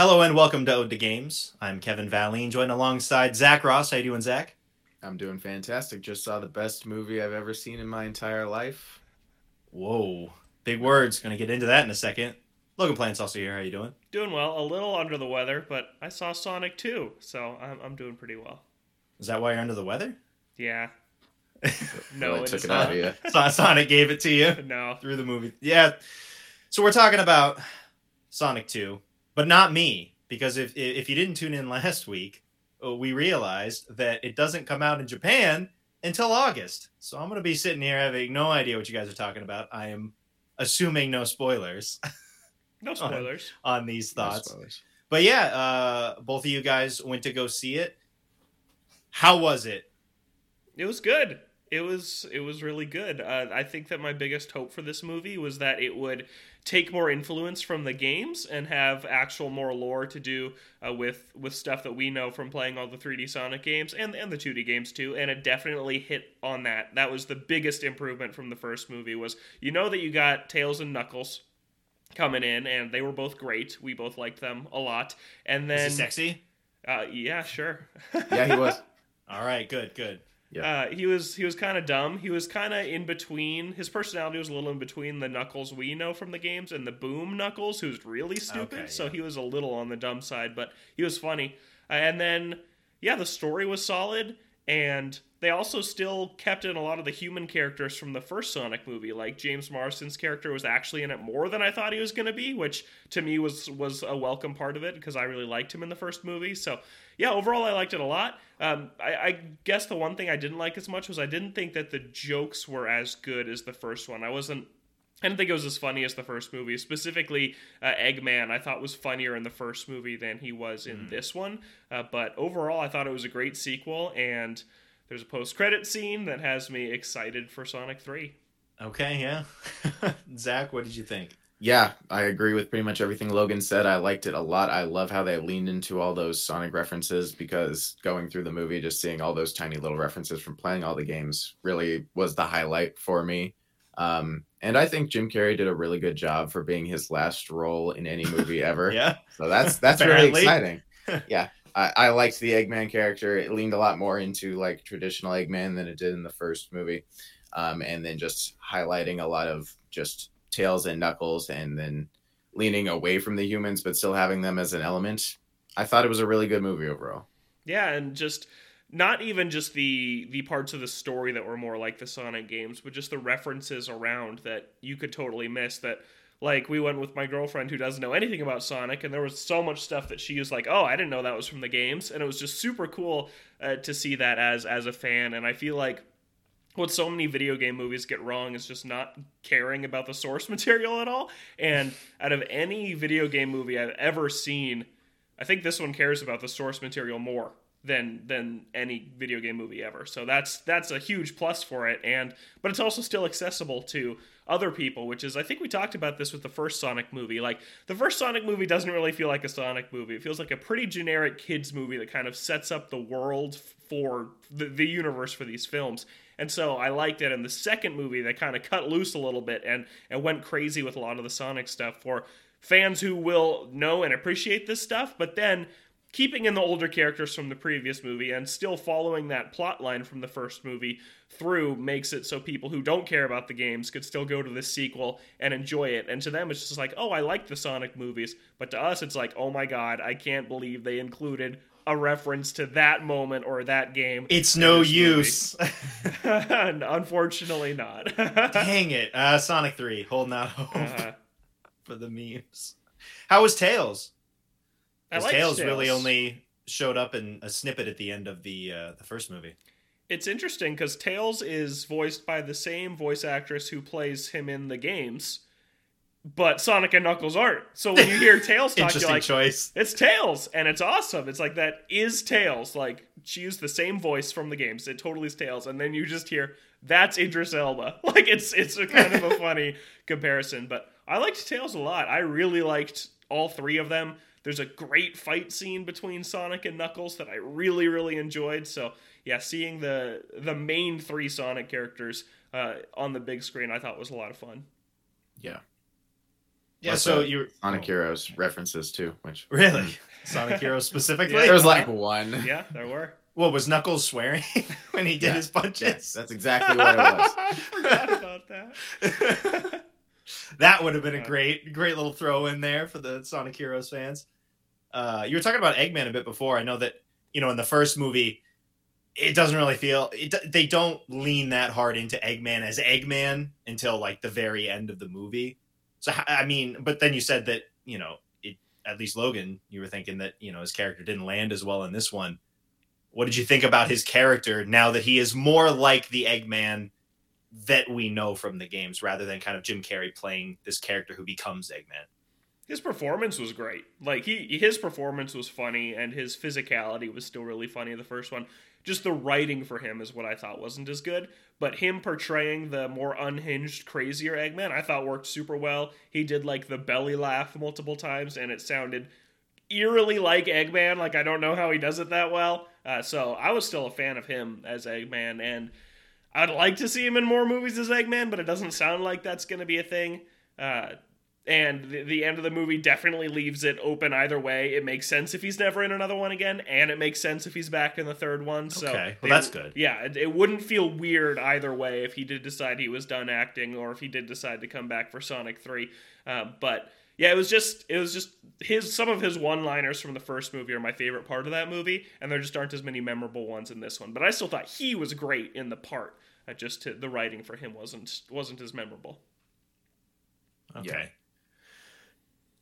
Hello and welcome to Ode to Games. I'm Kevin Valine, joined alongside Zach Ross. How you doing, Zach? I'm doing fantastic. Just saw the best movie I've ever seen in my entire life. Whoa, big words. Going to get into that in a second. Logan Plant's also here. How you doing? Doing well. A little under the weather, but I saw Sonic 2, so I'm, I'm doing pretty well. Is that why you're under the weather? Yeah. No, No, I it took it not. out of you. Sonic gave it to you No. through the movie. Yeah. So we're talking about Sonic 2, but not me, because if if you didn't tune in last week, uh, we realized that it doesn't come out in Japan until August. So I'm going to be sitting here having no idea what you guys are talking about. I am assuming no spoilers No spoilers. on these No thoughts. spoilers. But yeah, uh, both of you guys went to go see it. How was it? It was good. It was it was really good. Uh, I think that my biggest hope for this movie was that it would take more influence from the games and have actual more lore to do uh, with with stuff that we know from playing all the 3D Sonic games and and the 2D games too. And it definitely hit on that. That was the biggest improvement from the first movie. Was you know that you got Tails and Knuckles coming in and they were both great. We both liked them a lot. And Is then sexy? uh, yeah, sure. Yeah, he was. All right, good, good. Uh, he was he was kind of dumb. He was kind of in between. His personality was a little in between the Knuckles we know from the games and the Boom Knuckles, who's really stupid. Okay, So yeah. he was a little on the dumb side, but he was funny. Uh, and then yeah, the story was solid, and they also still kept in a lot of the human characters from the first Sonic movie. Like James Marsden's character was actually in it more than I thought he was going to be, which to me was was a welcome part of it because I really liked him in the first movie. So yeah, overall I liked it a lot. Um, I, I guess the one thing I didn't like as much was I didn't think that the jokes were as good as the first one. I wasn't. I didn't think it was as funny as the first movie. Specifically, uh, Eggman, I thought was funnier in the first movie than he was in this one. Uh, but overall, I thought it was a great sequel, and there's a post-credit scene that has me excited for Sonic Three. Okay, yeah. Zach, what did you think? Yeah, I agree with pretty much everything Logan said. I liked it a lot. I love how they leaned into all those Sonic references because going through the movie, just seeing all those tiny little references from playing all the games really was the highlight for me. Um, and I think Jim Carrey did a really good job for being his last role in any movie ever. Yeah. So that's that's really exciting. yeah, I, I liked the Eggman character. It leaned a lot more into like traditional Eggman than it did in the first movie, um, and then just highlighting a lot of just Tails and Knuckles, and then leaning away from the humans but still having them as an element. I thought it was a really good movie overall. Yeah, and just not even just the the parts of the story that were more like the Sonic games, but just the references around that you could totally miss. That like we went with my girlfriend who doesn't know anything about Sonic, and there was so much stuff that she was like, "Oh, I didn't know that was from the games," and it was just super cool uh, to see that as as a fan. And I feel like what so many video game movies get wrong is just not caring about the source material at all. And out of any video game movie I've ever seen, I think this one cares about the source material more than than any video game movie ever. So that's that's a huge plus for it and but it's also still accessible to other people, which is I think we talked about this with the first Sonic movie. Like the first Sonic movie doesn't really feel like a Sonic movie. It feels like a pretty generic kids movie that kind of sets up the world for the, the universe for these films. And so I liked it. And the second movie, they kind of cut loose a little bit and, and went crazy with a lot of the Sonic stuff for fans who will know and appreciate this stuff, but then keeping in the older characters from the previous movie and still following that plot line from the first movie through makes it so people who don't care about the games could still go to this sequel and enjoy it. And to them, it's just like, oh, I like the Sonic movies. But to us, it's like, oh my god, I can't believe they included a reference to that moment or that game. It's no use. Unfortunately, not. Dang it. Uh, Sonic 3, holding out hope Uh, for the memes. How was Tails? Because liked Tails really only showed up in a snippet at the end of the uh, the first movie. It's interesting because Tails is voiced by the same voice actress who plays him in the games, but Sonic and Knuckles aren't. So when you hear Tails talk, you're like, choice. it's Tails, and it's awesome. It's like that is Tails. Like she used the same voice from the games. It totally is Tails, and then you just hear that's Idris Elba. Like it's it's a kind of a funny comparison. But I liked Tails a lot. I really liked all three of them. There's a great fight scene between Sonic and Knuckles that I really really enjoyed. So yeah, seeing the the main three Sonic characters uh, on the big screen, I thought was a lot of fun. Yeah. Yeah, Plus, so uh, you're Sonic Heroes references too, which Really? Sonic Heroes specifically? Yeah. was like one. Yeah, there were. What was Knuckles swearing when he did Yeah. his punches? Yes, that's exactly what it was. I forgot about that. that would have been a great, great little throw in there for the Sonic Heroes fans. Uh, you were talking about Eggman a bit before. I know that you know in the first movie, it doesn't really feel it, they don't lean that hard into Eggman as Eggman until like the very end of the movie. So I mean, but then you said that you know it. At least Logan, you were thinking that you know his character didn't land as well in this one. What did you think about his character now that he is more like the Eggman that we know from the games rather than kind of Jim Carrey playing this character who becomes Eggman. His performance was great. Like he his performance was funny and his physicality was still really funny in the first one. Just the writing for him is what I thought wasn't as good, but him portraying the more unhinged, crazier Eggman, I thought worked super well. He did like the belly laugh multiple times and it sounded eerily like Eggman. Like I don't know how he does it that well. Uh, so I was still a fan of him as Eggman, and I'd like to see him in more movies as Eggman, but it doesn't sound like that's going to be a thing. Uh, and the, the end of the movie definitely leaves it open either way. It makes sense if he's never in another one again, and it makes sense if he's back in the third one. So Okay, well, they- that's good. Yeah, it, it wouldn't feel weird either way if he did decide he was done acting, or if he did decide to come back for Sonic Three. Um, but yeah, it was just it was just his some of his one-liners from the first movie are my favorite part of that movie, and there just aren't as many memorable ones in this one. But I still thought he was great in the part. Uh, just to, the writing for him wasn't wasn't as memorable. Okay. Yeah.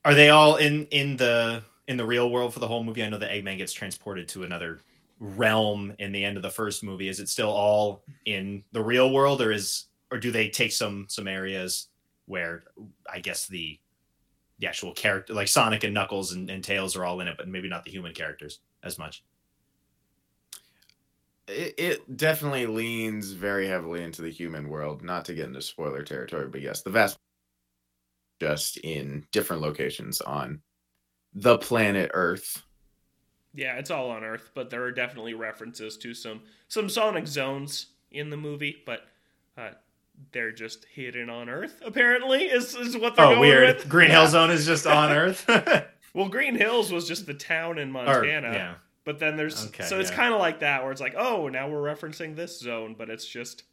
Are they all in in the in the real world for the whole movie? I know that Eggman gets transported to another realm in the end of the first movie. Is it still all in the real world, or is or do they take some some areas where I guess the the actual character like Sonic and Knuckles and, and Tails are all in it, but maybe not the human characters as much. It, it definitely leans very heavily into the human world. Not to get into spoiler territory, but yes, the vast just in different locations on the planet Earth. Yeah, it's all on Earth, but there are definitely references to some some Sonic zones in the movie, but uh, they're just hidden on Earth. Apparently, is is what they're Oh, going weird! with. Green Yeah. Hill Zone is just on Earth. Well, Green Hills was just the town in Or, Montana, yeah. but then there's Okay, so it's yeah. kind of like that where it's like, oh, now we're referencing this zone, but it's just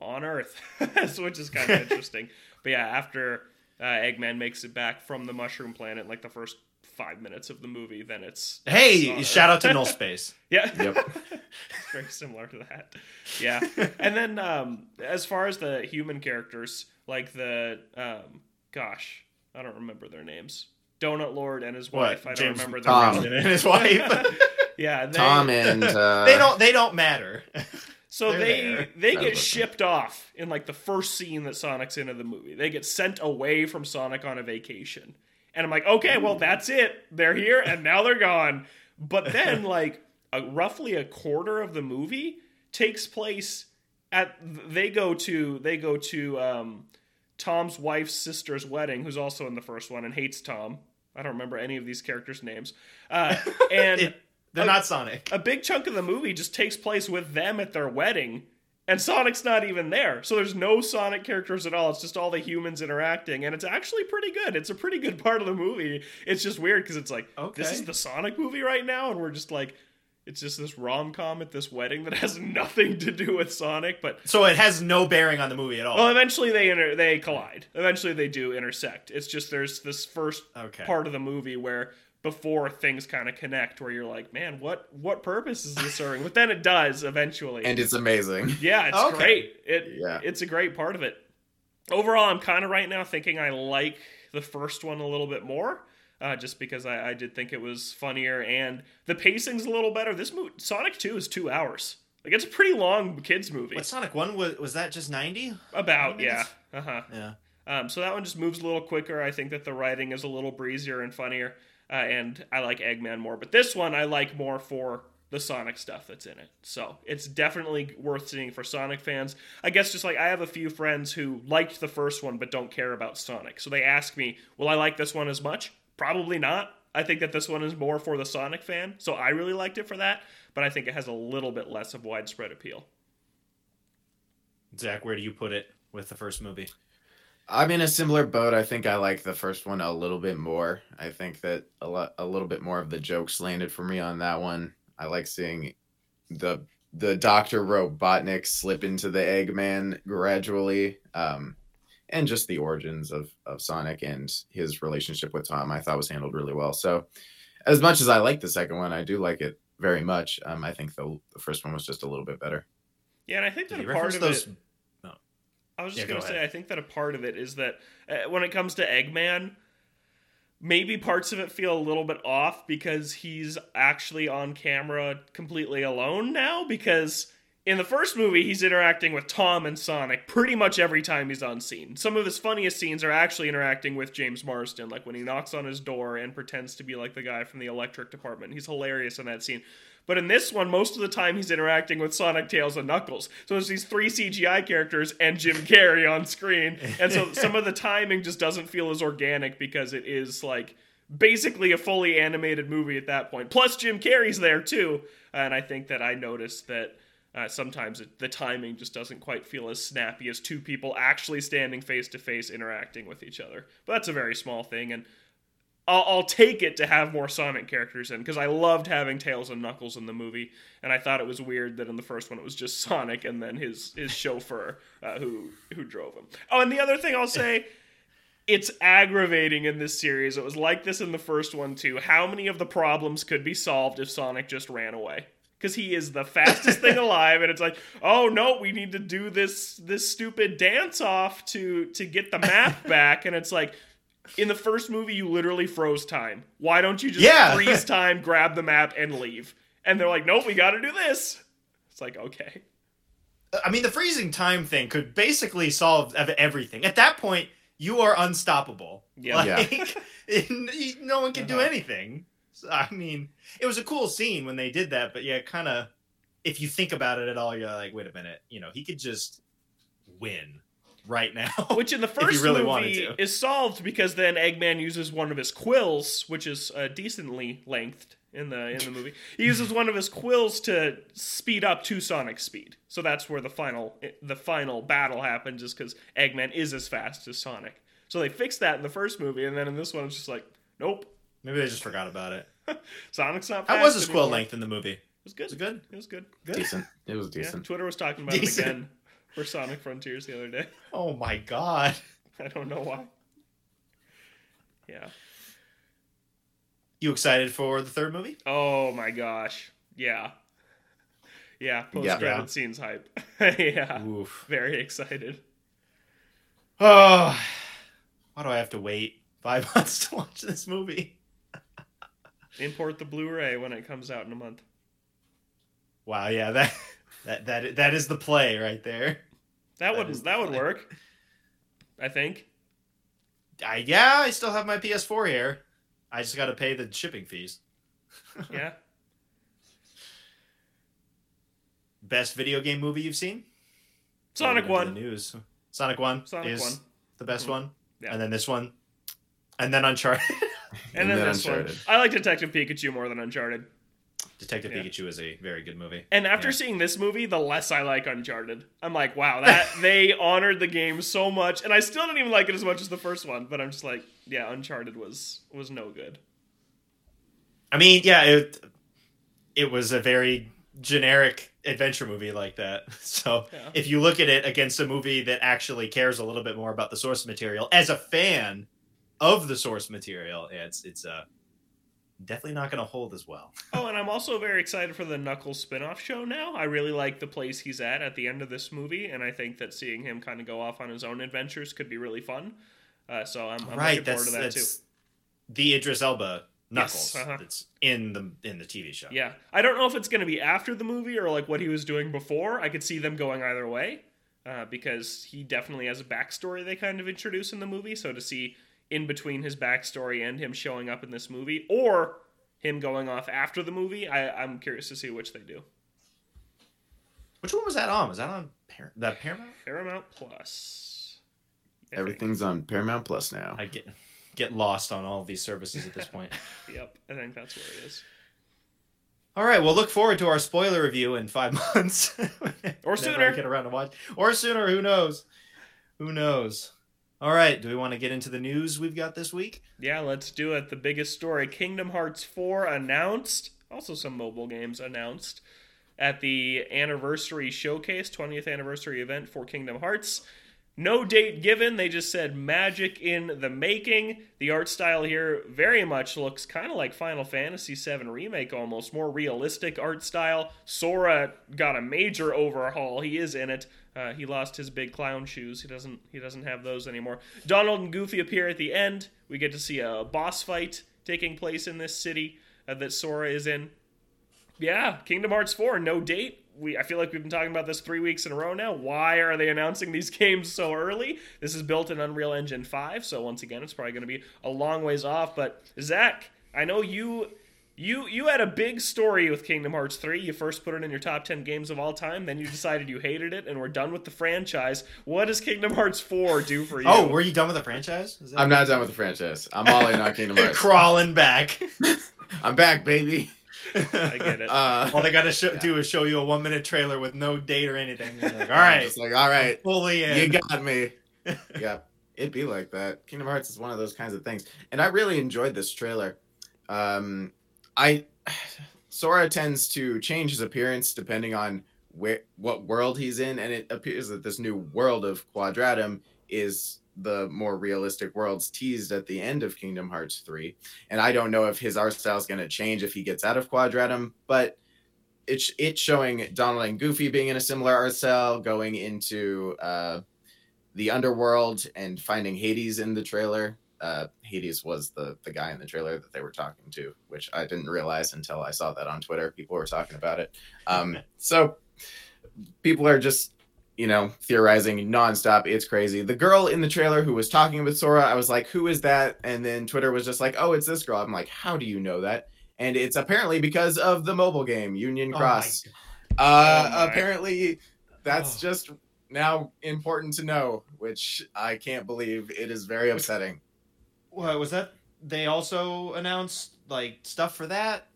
on Earth, which is kind of interesting. But yeah, after uh, Eggman makes it back from the Mushroom Planet, like the first five minutes of the movie, then it's Hey, on shout out to Null Space. Yeah. Yep. Very similar to that. Yeah. And then um, as far as the human characters, like the um, gosh, I don't remember their names. Donut Lord and his What? wife. I don't James remember their Tom. names. and his wife. Yeah, they, Tom and uh, they don't. They don't matter. So they're they there. they That get shipped off in like the first scene that Sonic's in of the movie. They get sent away from Sonic on a vacation. And I'm like, okay, well that's it. They're here and now they're gone. But then like a, roughly a quarter of the movie takes place at they go to they go to um, Tom's wife's sister's wedding, who's also in the first one and hates Tom. I don't remember any of these characters' names. Uh, and They're not Sonic. a big chunk of the movie just takes place with them at their wedding and Sonic's not even there. So there's no Sonic characters at all. It's just all the humans interacting and it's actually pretty good. It's a pretty good part of the movie. It's just weird cuz it's like this is the Sonic movie right now and we're just like it's just this rom-com at this wedding that has nothing to do with Sonic, but So it has no bearing on the movie at all. well, eventually they inter- they collide. Eventually they do intersect. It's just there's this first Okay. part of the movie where before things kind of connect, where you're like, man, what what purpose is this serving? But then it does eventually. and it's amazing. yeah, it's Okay. great. It Yeah. it's a great part of it. Overall, I'm kind of right now thinking I like the first one a little bit more. Uh, just because I, I did think it was funnier and the pacing's a little better. This movie, Sonic Two, is two hours. Like it's a pretty long kids movie. What Sonic One was? Was that just ninety? About yeah, minutes? uh huh. Yeah. Um, so that one just moves a little quicker. I think that the writing is a little breezier and funnier, uh, and I like Eggman more. But this one I like more for the Sonic stuff that's in it. So it's definitely worth seeing for Sonic fans. I guess just like I have a few friends who liked the first one but don't care about Sonic, so they ask me, "Will I like this one as much?" Probably not. I think that this one is more for the Sonic fan, so I really liked it for that. But I think it has a little bit less of widespread appeal. Zach, where do you put it with the first movie? I'm in a similar boat. I think I like the first one a little bit more. I think that a lot, a little bit more of the jokes landed for me on that one. I like seeing the the Doctor Robotnik slip into the Eggman gradually, um, and just the origins of of Sonic and his relationship with Tom. I thought was handled really well. So, as much as I like the second one, I do like it very much. Um, I think the the first one was just a little bit better. Yeah, and I think that Did a you part of those? it. I was just Yeah, gonna say. I think that a part of it is that uh, when it comes to Eggman, maybe parts of it feel a little bit off because he's actually on camera completely alone now. Because in the first movie, he's interacting with Tom and Sonic pretty much every time he's on scene. Some of his funniest scenes are actually interacting with James Marsden, like when he knocks on his door and pretends to be like the guy from the electric department. He's hilarious in that scene. But in this one, most of the time he's interacting with Sonic, Tails, and Knuckles. So there's these three CGI characters and Jim Carrey on screen. And so some of the timing just doesn't feel as organic because it is like basically a fully animated movie at that point. Plus, Jim Carrey's there too. And I think that I noticed that uh, sometimes it, the timing just doesn't quite feel as snappy as two people actually standing face to face interacting with each other. But that's a very small thing. And I'll, I'll take it to have more Sonic characters in because I loved having Tails and Knuckles in the movie, and I thought it was weird that in the first one it was just Sonic and then his his chauffeur uh, who who drove him. Oh, and the other thing I'll say, it's aggravating in this series. It was like this in the first one too. How many of the problems could be solved if Sonic just ran away? Because he is the fastest thing alive, and it's like, oh no, we need to do this this stupid dance off to to get the map back, and it's like in the first movie you literally froze time why don't you just Yeah. freeze time grab the map and leave and they're like nope we gotta do this it's like okay I mean, the freezing time thing could basically solve everything. At that point, you are unstoppable. Yeah. Yeah. No one can do Uh-huh. anything. So, I mean, it was a cool scene when they did that, but yeah, kind of. If you think about it at all, you're like, wait a minute. You know, he could just win right now. which in the first really movie is solved because then eggman uses one of his quills which is uh, decently lengthed in the in the movie he uses one of his quills to speed up to sonic speed so that's where the final the final battle happens is because eggman is as fast as sonic so they fixed that in the first movie and then in this one it's just like nope Maybe they just forgot about it. Sonic's not. How was his quill anymore. length in the movie? It was good. It was good? It was good. Good. Decent. It was Yeah, decent. Twitter was talking about Decent. it again for Sonic Frontiers the other day. Oh my god. I don't know why. Yeah. You excited for the third movie? Oh my gosh. Yeah. Yeah. Post Yeah. credit Yeah. scenes hype. yeah. Oof. Very excited. Oh, why do I have to wait five months to watch this movie? Import the Blu-ray when it comes out in a month. Wow, yeah, that that that that is the play right there. That That would that would work. I think. I, yeah, I still have my PS4 here. I just got to pay the shipping fees. Yeah. Best video game movie you've seen? Sonic One. news. Sonic One Sonic is One. the best Mhm. one, Yeah. and then this one, and then Uncharted. And, then, this one. I like Detective Pikachu more than Uncharted. Detective Yeah. Pikachu is a very good movie. And after Yeah. seeing this movie, the less I like Uncharted. I'm like, wow, that they honored the game so much, and I still didn't even like it as much as the first one. But I'm just like, yeah, Uncharted was was no good. I mean, yeah, it it was a very generic adventure movie like that. So Yeah. if you look at it against a movie that actually cares a little bit more about the source material, as a fan of the source material, yeah, it's it's uh definitely not going to hold as well. Oh, and I'm also very excited for the Knuckles spin-off show now. I really like the place he's at at the end of this movie, and I think that seeing him kind of go off on his own adventures could be really fun. Uh, so I'm, I'm right, looking forward to that too. the Idris Elba Knuckles Yes, uh-huh. that's in the in the TV show. Yeah, I don't know if it's going to be after the movie or like what he was doing before. I could see them going either way uh, because he definitely has a backstory they kind of introduce in the movie. So to see in between his backstory and him showing up in this movie, or him going off after the movie, I, I'm curious to see which they do. Which one was that on? Was that on Par- that Paramount? Paramount Plus. I think. Everything's on Paramount Plus now. I get get lost on all of these services at this point. Yep, I think that's where it is. All right, well, look forward to our spoiler review in five months, Or sooner. Get around to watch, or sooner. Who knows? Who knows? All right, do we want to get into the news we've got this week? Yeah, let's do it. The biggest story Kingdom Hearts 4 announced, also some mobile games announced at the anniversary showcase, 20th anniversary event for Kingdom Hearts. No date given, they just said magic in the making. The art style here very much looks kind of like Final Fantasy VII Remake almost, more realistic art style. Sora got a major overhaul. He is in it. Uh, he lost his big clown shoes. He doesn't he doesn't have those anymore. Donald and Goofy appear at the end. We get to see a boss fight taking place in this city uh, that Sora is in. Yeah, Kingdom Hearts 4, no date. We I feel like we've been talking about this 3 weeks in a row now. Why are they announcing these games so early? This is built in Unreal Engine 5, so once again, it's probably going to be a long ways off, but Zach, I know you you you had a big story with Kingdom Hearts 3. You first put it in your top 10 games of all time, then you decided you hated it and we're done with the franchise. What does Kingdom Hearts 4 do for you? Oh, were you done with the franchise? Is that- I'm not done with the franchise. I'm all in on Kingdom Hearts. crawling back. I'm back, baby. I get it. Uh, All they got to show, Yeah. do is show you a one minute trailer with no date or anything. You're like, all I'm right, just like, all right, fully in. you got me. yeah, it'd be like that. Kingdom Hearts is one of those kinds of things, and I really enjoyed this trailer. Um, I Sora tends to change his appearance depending on where what world he's in, and it appears that this new world of Quadratum is the more realistic worlds teased at the end of Kingdom Hearts 3. And I don't know if his art style is going to change if he gets out of Quadratum, but it's it's showing Donald and Goofy being in a similar art style, going into uh, the underworld and finding Hades in the trailer. Uh, Hades was the the guy in the trailer that they were talking to, which I didn't realize until I saw that on Twitter. People were talking about it. Um, so people are just you know theorizing nonstop. It's crazy. The girl in the trailer who was talking with Sora, I was like, who is that? And then Twitter was just like, oh, it's this girl. I'm like, how do you know that? And it's apparently because of the mobile game Union Oh Cross. God. Uh, Oh apparently, that's Oh. just now important to know, which I can't believe. It is very upsetting. What was that? They also announced like stuff for that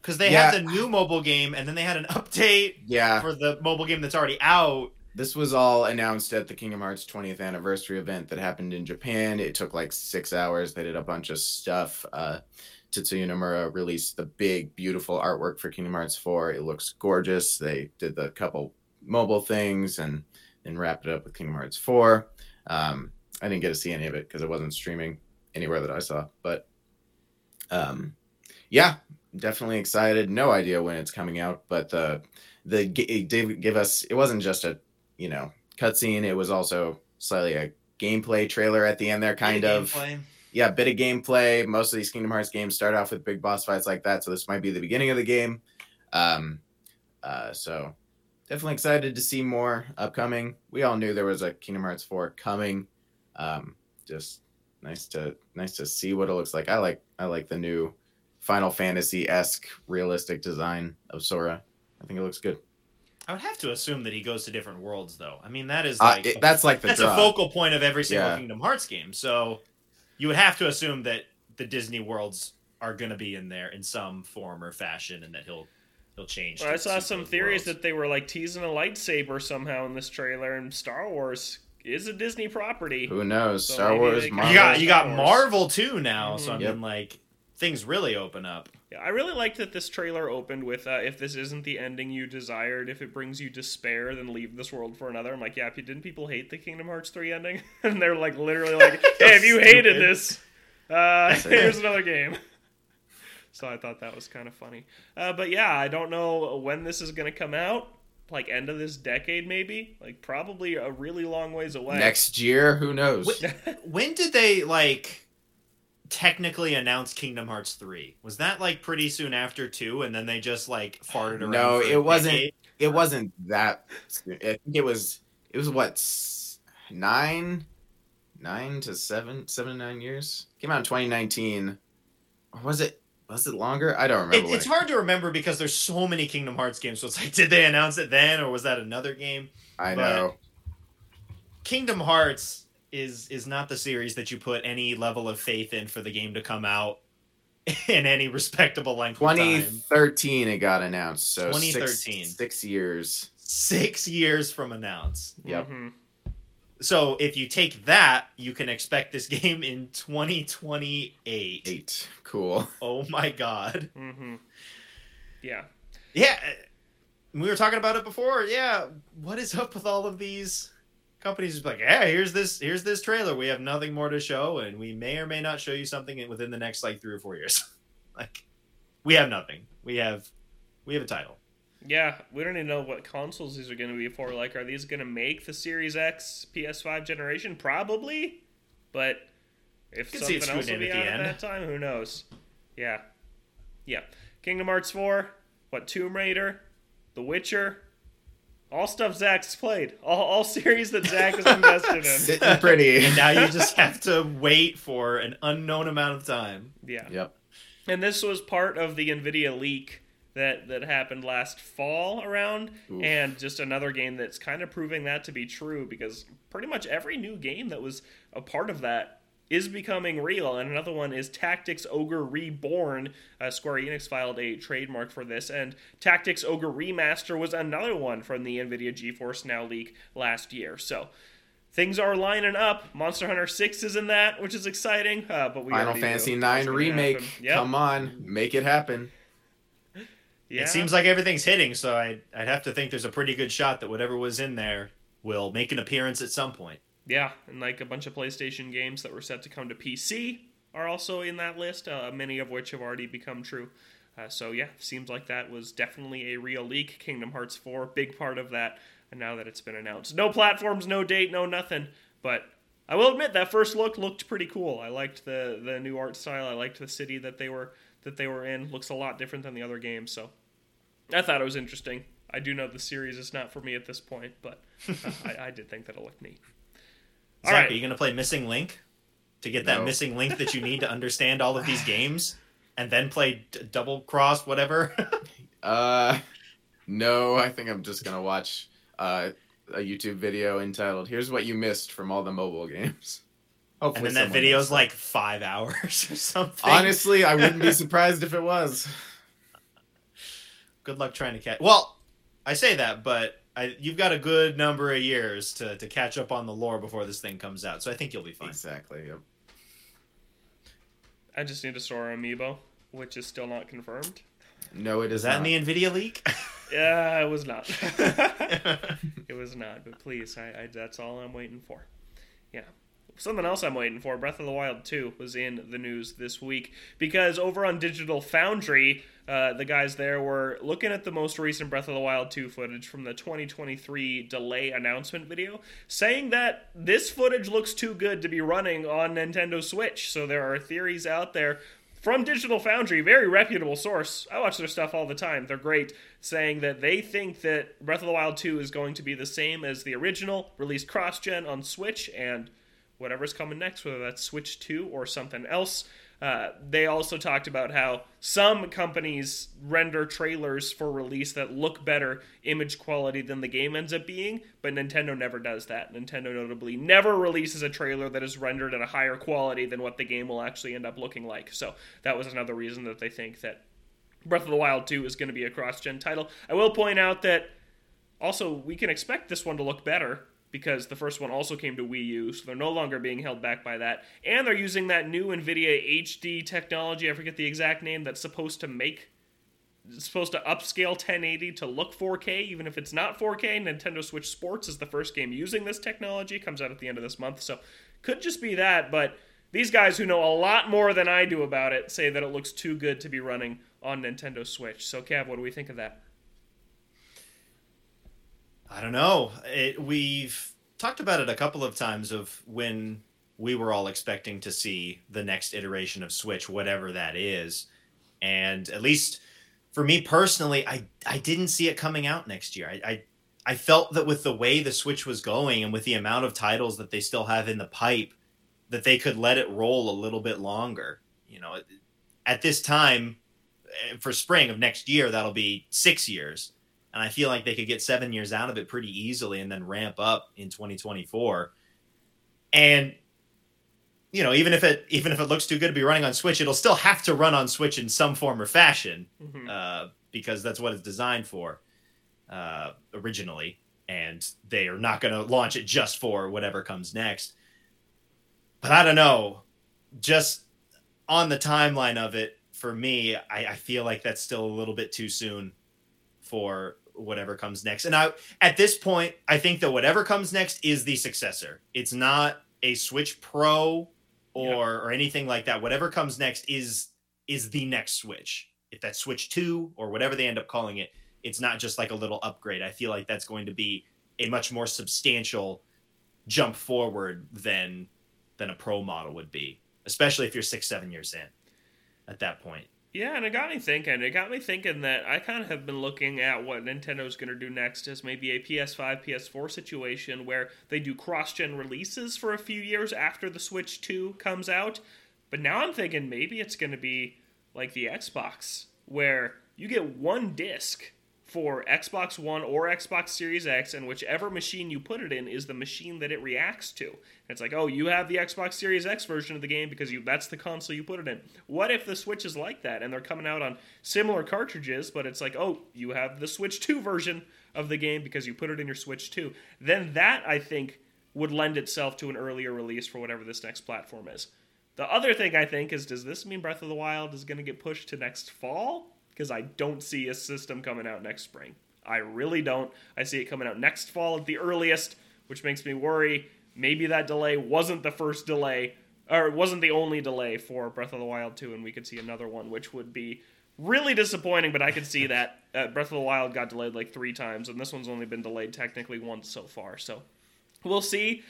because they Yeah. had the new mobile game and then they had an update Yeah, for the mobile game that's already out. this was all announced at the Kingdom Hearts 20th anniversary event that happened in Japan. It took like six hours. They did a bunch of stuff. Uh, Tetsuya Nomura released the big, beautiful artwork for Kingdom Hearts 4. It looks gorgeous. They did the couple mobile things and then wrapped it up with Kingdom Hearts 4. Um, I didn't get to see any of it because it wasn't streaming anywhere that I saw. But um, yeah, definitely excited. No idea when it's coming out, but the the it did give us. It wasn't just a you know cutscene. It was also slightly a gameplay trailer at the end there, kind Bit of gameplay. yeah, bit of gameplay. Most of these Kingdom Hearts games start off with big boss fights like that, so this might be the beginning of the game. Um, uh, so definitely excited to see more upcoming. We all knew there was a Kingdom Hearts four coming. Um, just nice to nice to see what it looks like. I like I like the new Final Fantasy esque realistic design of Sora. I think it looks good. I would have to assume that he goes to different worlds, though. I mean, that is Uh, like it- that's like the that's draw. a focal point of every single Yeah. Kingdom Hearts game. So you would have to assume that the Disney worlds are going to be in there in some form or fashion, and that he'll he'll change. Well, I saw some theories worlds. that they were like teasing a lightsaber somehow in this trailer, and Star Wars is a Disney property. Who knows? So Star Wars, Marvel. you got you got Marvel too now. So I Mhm. mean, Yep. like things really open up. Yeah, I really liked that this trailer opened with uh, "If this isn't the ending you desired, if it brings you despair, then leave this world for another." I'm like, yeah, didn't people hate the Kingdom Hearts three ending? and they're like, literally like, "Hey, if you hated this, uh, here's another game." So I thought that was kind of funny. Uh, but yeah, I don't know when this is going to come out. Like end of this decade, maybe. Like probably a really long ways away. Next year, who knows? When did they like technically announce Kingdom Hearts three? Was that like pretty soon after two, and then they just like farted around? No, for a it wasn't. decade? It wasn't that. I think it was. It was what nine, nine to seven, seven to nine years. Came out in 2019. Or was it? Was it longer? I don't remember. It, when it's hard to remember because there's so many Kingdom Hearts games. So it's like, did they announce it then, or was that another game? I but- know. Kingdom Hearts is is not the series that you put any level of faith in for the game to come out in any respectable length 2013 it got announced. So 2013. Six, six years. Six years from announce. Yep. Mhm. So if you take that, you can expect this game in 2028. Eight. Cool. Oh my god. Mm-hmm. Yeah. Yeah, uh, we were talking about it before. Yeah, what is up with all of these companies? Just like, yeah, here's this, here's this trailer. We have nothing more to show, and we may or may not show you something within the next like three or four years. like, we have nothing. We have, we have a title. Yeah, we don't even know what consoles these are going to be for. Like, are these going to make the Series X PS5 generation? Probably, but if Could see it something else will be at out at that time, who knows? Yeah, yeah. Kingdom Hearts 4, what Tomb Raider, The Witcher, all stuff Zach's played, all, all series that Zach is invested in. Sitting pretty. And now you just have to wait for an unknown amount of time. Yeah. Yep. And this was part of the Nvidia leak that that happened last fall around, Oof. and just another game that's kind of proving that to be true because pretty much every new game that was a part of that is becoming real. And another one is Tactics Ogre Reborn. Uh, Square Enix filed a trademark for this, and Tactics Ogre Remaster was another one from the Nvidia GeForce Now leak last year. So. Things are lining up. Monster Hunter 6 is in that, which is exciting. Uh, but we Final Fantasy Nine remake. Yep. Come on, make it happen. Yeah. It seems like everything's hitting, so I'd, I'd have to think there's a pretty good shot that whatever was in there will make an appearance at some point. Yeah, and like a bunch of PlayStation games that were set to come to PC are also in that list, uh, many of which have already become true. Uh, so yeah, seems like that was definitely a real leak. Kingdom Hearts 4, big part of that. And now that it's been announced, no platforms, no date, no nothing. But I will admit that first look looked pretty cool. I liked the the new art style. I liked the city that they were that they were in. Looks a lot different than the other games. So I thought it was interesting. I do know the series is not for me at this point, but uh, I, I did think that it looked neat. Zach, right. are you going to play Missing Link to get that No. missing link that you need to understand all of these games, and then play d- double cross whatever? Uh, no, I think I'm just gonna watch uh, a YouTube video entitled "Here's what you missed from all the mobile games." Oh, and then that video's does like five hours or something. Honestly, I wouldn't be surprised if it was. good luck trying to catch. Well, I say that, but I, you've got a good number of years to, to catch up on the lore before this thing comes out, so I think you'll be fine. Exactly. Yep. I just need to Sora amiibo, which is still not confirmed. No, it Is is that not. in the Nvidia leak? Yeah, it was not. it was not. But please, I, I that's all I'm waiting for. Yeah. Something else I'm waiting for. Breath of the Wild 2 was in the news this week because over on Digital Foundry, uh, the guys there were looking at the most recent Breath of the Wild 2 footage from the 2023 delay announcement video, saying that this footage looks too good to be running on Nintendo Switch. So there are theories out there from Digital Foundry, very reputable source. I watch their stuff all the time. They're great, saying that they think that Breath of the Wild 2 is going to be the same as the original, released cross gen on Switch, and whatever's coming next, whether that's Switch 2 or something else. Uh, they also talked about how some companies render trailers for release that look better image quality than the game ends up being, but Nintendo never does that. Nintendo notably never releases a trailer that is rendered at a higher quality than what the game will actually end up looking like. So that was another reason that they think that Breath of the Wild 2 is going to be a cross gen title. I will point out that also we can expect this one to look better because the first one also came to Wii U, so they're no longer being held back by that. And they're using that new NVIDIA HD technology, I forget the exact name, that's supposed to make supposed to upscale 1080 to look 4K, even if it's not 4K. Nintendo Switch Sports is the first game using this technology, comes out at the end of this month, so could just be that, but these guys who know a lot more than I do about it say that it looks too good to be running on Nintendo Switch. So, Cav, what do we think of that? I don't know. It, we've talked about it a couple of times of when we were all expecting to see the next iteration of Switch, whatever that is. And at least for me personally, I, I didn't see it coming out next year. I, I I felt that with the way the Switch was going and with the amount of titles that they still have in the pipe, that they could let it roll a little bit longer. You know, at this time eh, for spring of next year, that'll be six years and I feel like they could get seven years out of it pretty easily and then ramp up in 2024. And you know, even if it even if it looks too good to be running on Switch, it'll still have to run on Switch in some form or fashion Mhm. uh, because that's what it's designed for uh, originally. and they are not going to launch it just for whatever comes next. But I don't know, just on the timeline of it, for me, I, I feel like that's still a little bit too soon for whatever comes next. And I, at this point, I think that whatever comes next is the successor. It's not a Switch Pro or yeah. or anything like that. Whatever comes next is is the next Switch. If that's Switch 2 or whatever they end up calling it, it's not just like a little upgrade. I feel like that's going to be a much more substantial jump forward than than a pro model would be, especially if you're 6 7 years in at that point. Yeah, and it got me thinking. It got me thinking that I kind of have been looking at what Nintendo's going to do next as maybe a PS5, PS4 situation where they do cross gen releases for a few years after the Switch 2 comes out. But now I'm thinking maybe it's going to be like the Xbox, where you get one disc for Xbox One or Xbox Series X, and whichever machine you put it in is the machine that it reacts to. And it's like, oh, you have the Xbox Series X version of the game because you that's the console you put it in. What if the Switch is like that and they're coming out on similar cartridges, but it's like, oh, you have the Switch 2 version of the game because you put it in your Switch 2. Then that I think would lend itself to an earlier release for whatever this next platform is. The other thing I think is does this mean Breath of the Wild is going to get pushed to next fall? Because I don't see a system coming out next spring. I really don't. I see it coming out next fall at the earliest, which makes me worry. Maybe that delay wasn't the first delay, or it wasn't the only delay for Breath of the Wild 2, and we could see another one, which would be really disappointing, but I could see that. Uh, Breath of the Wild got delayed like three times, and this one's only been delayed technically once so far. So we'll see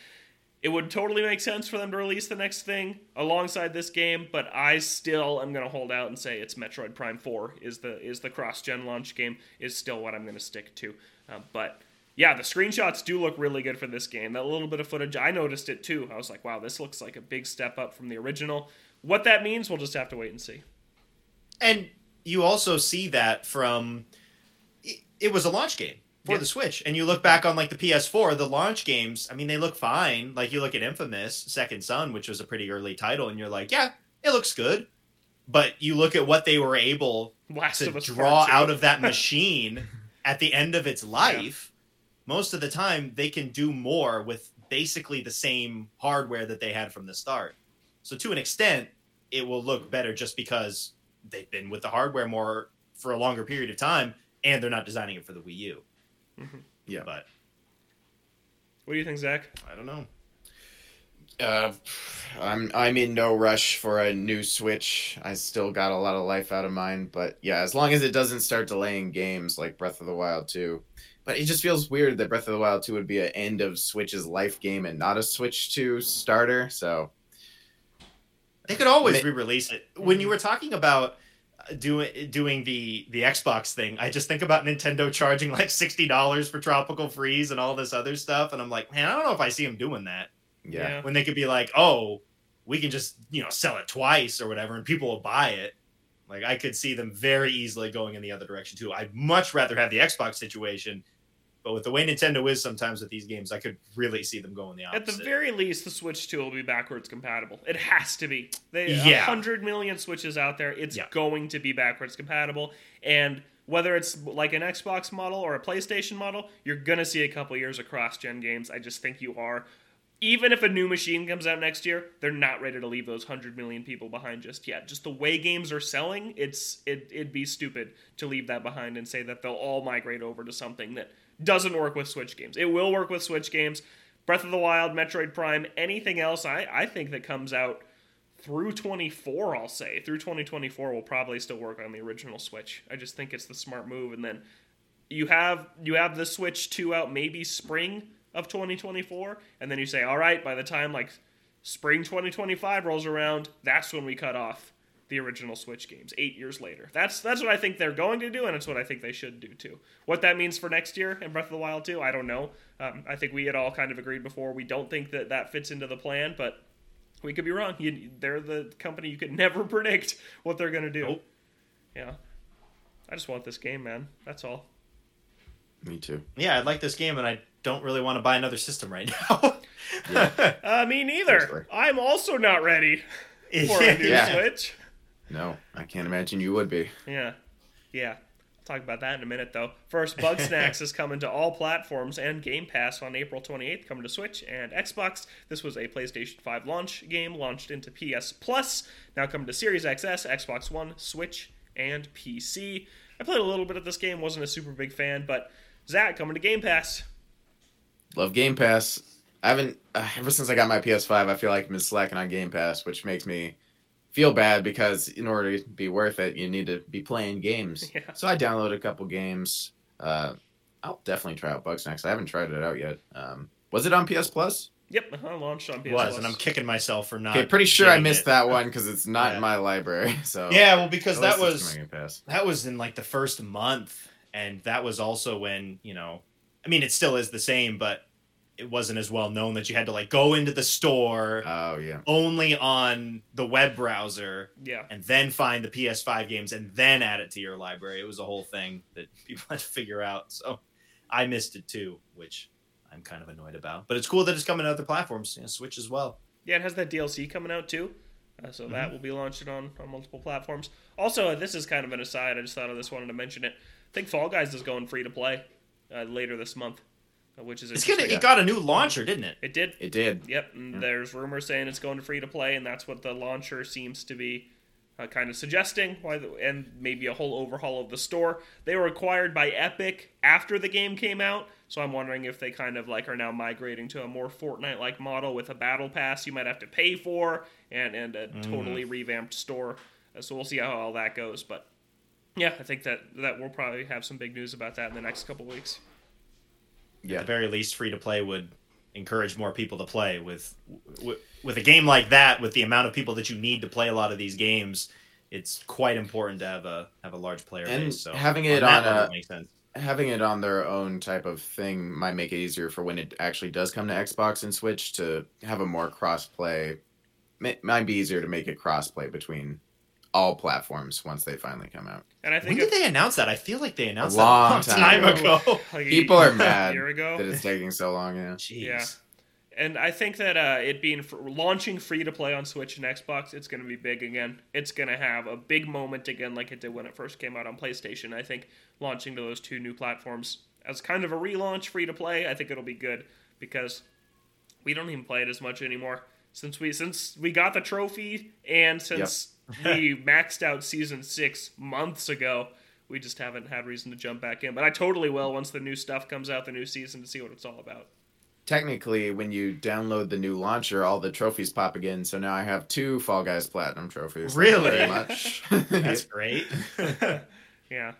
it would totally make sense for them to release the next thing alongside this game, but I still am going to hold out and say it's Metroid Prime 4 is the is the cross-gen launch game is still what I'm going to stick to. Uh, but yeah, the screenshots do look really good for this game. That little bit of footage, I noticed it too. I was like, wow, this looks like a big step up from the original. What that means, we'll just have to wait and see. And you also see that from it was a launch game for yeah. the Switch. And you look back on like the PS4, the launch games, I mean, they look fine. Like you look at Infamous Second Son, which was a pretty early title, and you're like, yeah, it looks good. But you look at what they were able Last to draw out of that machine at the end of its life. Yeah. Most of the time, they can do more with basically the same hardware that they had from the start. So to an extent, it will look better just because they've been with the hardware more for a longer period of time, and they're not designing it for the Wii U. Mm-hmm. Yeah. But what do you think, Zach? I don't know. Uh, I'm I'm in no rush for a new Switch. I still got a lot of life out of mine, but yeah, as long as it doesn't start delaying games like Breath of the Wild 2. But it just feels weird that Breath of the Wild 2 would be an end of Switch's life game and not a Switch 2 starter. So they could always re-release it. When you were talking about doing doing the the Xbox thing, I just think about Nintendo charging like sixty dollars for Tropical Freeze and all this other stuff, and I'm like, man, I don't know if I see them doing that. Yeah. When they could be like, oh, we can just you know sell it twice or whatever, and people will buy it. Like I could see them very easily going in the other direction too. I'd much rather have the Xbox situation but with the way Nintendo is sometimes with these games, I could really see them going the opposite. At the very least, the Switch 2 will be backwards compatible. It has to be. They yeah. 100 million Switches out there. It's yeah. going to be backwards compatible. And whether it's like an Xbox model or a PlayStation model, you're going to see a couple years of cross gen games. I just think you are. Even if a new machine comes out next year, they're not ready to leave those 100 million people behind just yet. Just the way games are selling, it's it, it'd be stupid to leave that behind and say that they'll all migrate over to something that doesn't work with Switch games. It will work with Switch games. Breath of the Wild, Metroid Prime, anything else I, I think that comes out through 24, I'll say. Through 2024 will probably still work on the original Switch. I just think it's the smart move. And then you have you have the Switch 2 out maybe spring of 2024, and then you say, all right, by the time like spring 2025 rolls around, that's when we cut off the original Switch games eight years later. That's that's what I think they're going to do, and it's what I think they should do too. What that means for next year and Breath of the Wild 2, I don't know. Um, I think we had all kind of agreed before. We don't think that that fits into the plan, but we could be wrong. You, they're the company you could never predict what they're going to do. Nope. Yeah, I just want this game, man. That's all. Me too. Yeah, I'd like this game, and I don't really want to buy another system right now. yeah. uh, me neither. I'm also not ready for a new yeah. Switch. No, I can't imagine you would be. Yeah, yeah. Talk about that in a minute, though. First, Bug Snacks is coming to all platforms and Game Pass on April 28th, coming to Switch and Xbox. This was a PlayStation 5 launch game, launched into PS Plus, now coming to Series XS, Xbox One, Switch, and PC. I played a little bit of this game, wasn't a super big fan, but Zach coming to Game Pass. Love Game Pass. I haven't uh, ever since I got my PS5. I feel like I've been slacking on Game Pass, which makes me feel bad because in order to be worth it, you need to be playing games. Yeah. So I downloaded a couple games. Uh, I'll definitely try out Bugsnax. I haven't tried it out yet. Um, was it on PS Plus? Yep, uh-huh, launched on PS It was, Plus. and I'm kicking myself for not. Okay, pretty sure I missed it. that one because it's not Yeah. in my library. So Yeah, well, because that was coming in Pass. that was in like the first month, and that was also when you know, I mean, it still is the same, but it wasn't as well known that you had to like go into the store Oh yeah. only on the web browser yeah. and then find the PS5 games and then add it to your library. It was a whole thing that people had to figure out. So I missed it too, which I'm kind of annoyed about. But it's cool that it's coming to other platforms, you know, Switch as well. Yeah, it has that DLC coming out too. Uh, so that will be launched on, on multiple platforms. Also, uh, this is kind of an aside. I just thought of this, wanted to mention it. I think Fall Guys is going free to play uh, later this month, which is It's gonna it got a new launcher, didn't it? It did. It did. Yep. And there's rumors saying it's going to free to play, and that's what the launcher seems to be uh, kind of suggesting. Why? The, and maybe a whole overhaul of the store. They were acquired by Epic after the game came out, so I'm wondering if they kind of like are now migrating to a more Fortnite-like model with a battle pass you might have to pay for, and and a totally revamped store. Uh, so we'll see how all that goes, but. Yeah, I think that that we'll probably have some big news about that in the next couple weeks. At the very least, free to play would encourage more people to play with, with with a game like that. With the amount of people that you need to play a lot of these games, it's quite important to have a have a large player And base. So having it on level, a- makes sense. having it on their own type of thing might make it easier for when it actually does come to Xbox and Switch to have a more cross play. Might be easier to make it cross play between all platforms once they finally come out. And I When did they announce that? I feel like they announced long that a long time, time ago. like, People are a mad year ago. that it's taking so long. Yeah. Jeez. Yeah. And I think that uh, it being fr- launching free to play on Switch and Xbox, it's going to be big again. It's going to have a big moment again, like it did when it first came out on PlayStation. I think launching to those two new platforms as kind of a relaunch, free to play, I think it'll be good because we don't even play it as much anymore since we since we got the trophy and since we maxed out season six months ago. We just haven't had reason to jump back in, but I totally will once the new stuff comes out, the new season, to see what it's all about. Technically, when you download the new launcher, all the trophies pop again. So now I have two Fall Guys Platinum trophies. Thank you Really? Very much. That's great. Yeah.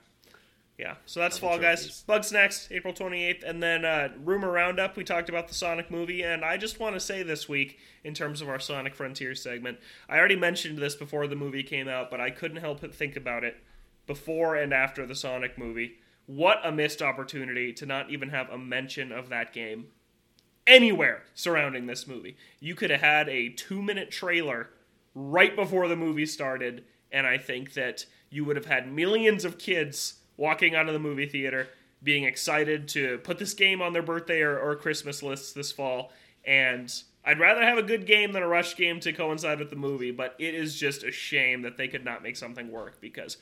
Yeah. So that's Fall Guys. Bugsnax, April 28th. And then uh, Rumor Roundup, we talked about the Sonic movie. And I just want to say this week, in terms of our Sonic Frontier segment, I already mentioned this before the movie came out, but I couldn't help but think about it before and after the Sonic movie. What a missed opportunity to not even have a mention of that game anywhere surrounding this movie. You could have had a two minute trailer right before the movie started, and I think that you would have had millions of kids walking out of the movie theater being excited to put this game on their birthday or, or Christmas lists this fall. And I'd rather have a good game than a rush game to coincide with the movie, but it is just a shame that they could not make something work because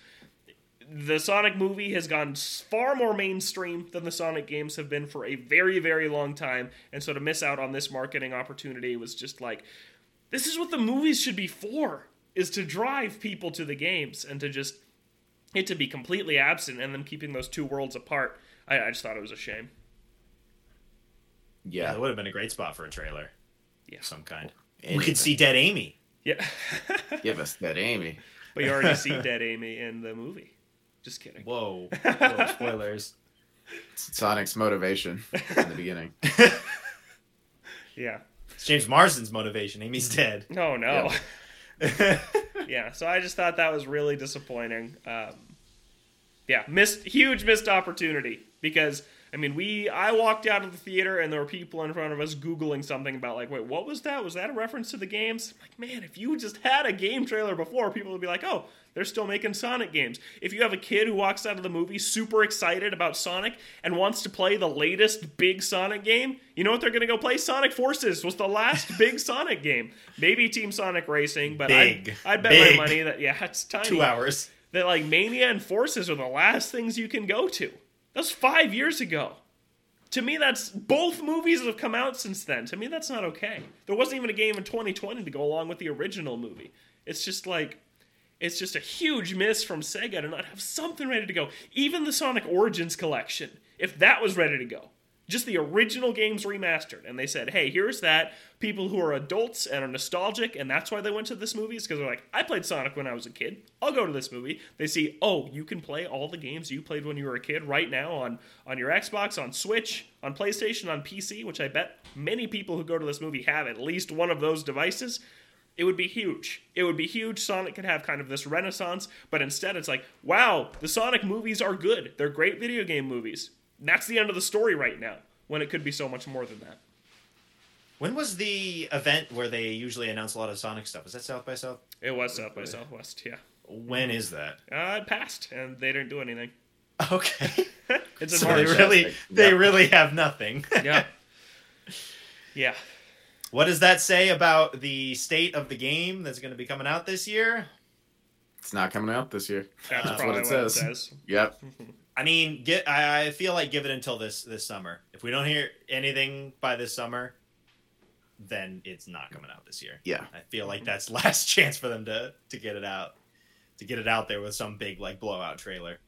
the Sonic movie has gone far more mainstream than the Sonic games have been for a very, very long time. And so to miss out on this marketing opportunity was just like, this is what the movies should be for, is to drive people to the games and to just it to be completely absent and then keeping those two worlds apart. I, I just thought it was a shame. Yeah, yeah. that would have been a great spot for a trailer Yeah. of some kind. We Anything. could see Dead Amy. Yeah. Give us that Amy. but you already see Dead Amy in the movie. Just kidding. Whoa. Whoa spoilers. Sonic's motivation in the beginning. Yeah. It's James Marsden's motivation. Amy's dead. No, no. yeah, so I just thought that was really disappointing. Um, yeah, missed huge missed opportunity because I mean we I walked out of the theater and there were people in front of us googling something about like wait what was that was that a reference to the games? I'm like man if you just had a game trailer before people would be like oh they're still making Sonic games. If you have a kid who walks out of the movie super excited about Sonic and wants to play the latest big Sonic game, you know what they're going to go play? Sonic Forces was the last big Sonic game. Maybe Team Sonic Racing, but. I I bet Big. my money that yeah, it's tiny. Two hours. that like Mania and Forces are the last things you can go to. That's five years ago. To me, that's both movies have come out since then. To me, that's not okay. There wasn't even a game in 2020 to go along with the original movie. It's just like, it's just a huge miss from Sega to not have something ready to go. Even the Sonic Origins collection, if that was ready to go, just the original games remastered, and they said, "Hey, here's that." People who are adults and are nostalgic, and that's why they went to this movie, is because they're like, "I played Sonic when I was a kid. I'll go to this movie." They see, "Oh, you can play all the games you played when you were a kid right now on on your Xbox, on Switch, on PlayStation, on PC," which I bet many people who go to this movie have at least one of those devices. It would be huge. It would be huge. Sonic could have kind of this renaissance, but instead it's like, wow, the Sonic movies are good. They're great video game movies that's the end of the story right now when it could be so much more than that When was the event where they usually announce a lot of Sonic stuff? Is that South by South? it was south by southwest yeah When is that? uh, it passed and they didn't do anything Okay. it's in so they really they Yeah. really have nothing. yeah yeah what does that say about the state of the game that's going to be coming out this year? It's not coming out this year. that's That's probably what what it it says. says Yep. I mean, get I, I feel like give it until this this summer. If we don't hear anything by this summer, then it's not coming out this year. Yeah. I feel like that's last chance for them to to get it out, to get it out there with some big like blowout trailer.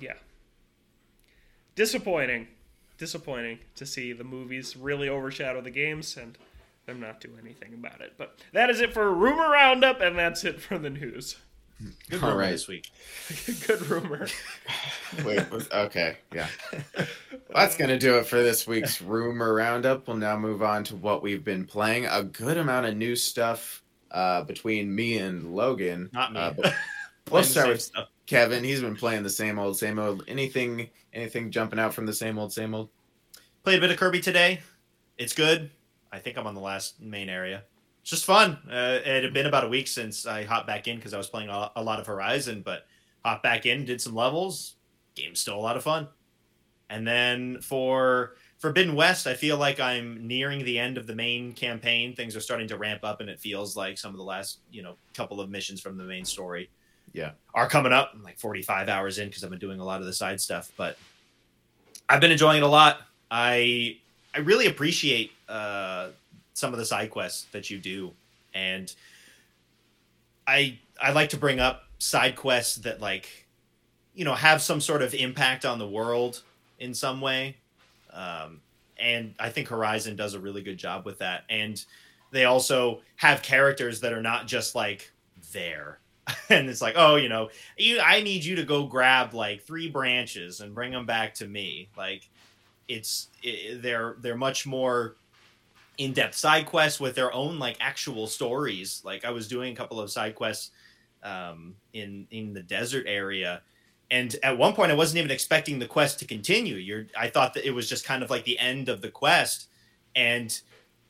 yeah disappointing disappointing to see the movies really overshadow the games and them not do anything about it but that is it for rumor roundup and that's it for the news Good All rumor right. this week. good rumor Wait. Okay. Yeah. That's gonna do it for this week's rumor roundup. We'll now move on to what we've been playing. A good amount of new stuff uh, between me and Logan. Not me. Uh, but we'll start with stuff. Kevin. He's been playing the same old, same old. Anything, anything jumping out from the same old, same old? Played a bit of Kirby today. It's good. I think I'm on the last main area. It's just fun. Uh, it had been about a week since I hopped back in because I was playing a, lot of Horizon, but hopped back in, did some levels. Game's still a lot of fun. And then for Forbidden West, I feel like I'm nearing the end of the main campaign. Things are starting to ramp up, and it feels like some of the last, you know, couple of missions from the main story, Yeah. are coming up. I'm like 45 hours in because I've been doing a lot of the side stuff, but I've been enjoying it a lot. I I really appreciate uh, some of the side quests that you do, and I I like to bring up side quests that like you know have some sort of impact on the world in some way, um, and I think Horizon does a really good job with that. And they also have characters that are not just like there. and it's like, oh, you know, you, I need you to go grab like three branches and bring them back to me. Like, it's it, they're they're much more in-depth side quests with their own like actual stories. Like i was doing a couple of side quests um, in in the desert area. And at one point i wasn't even expecting the quest to continue. You're i thought that it was just kind of like the end of the quest and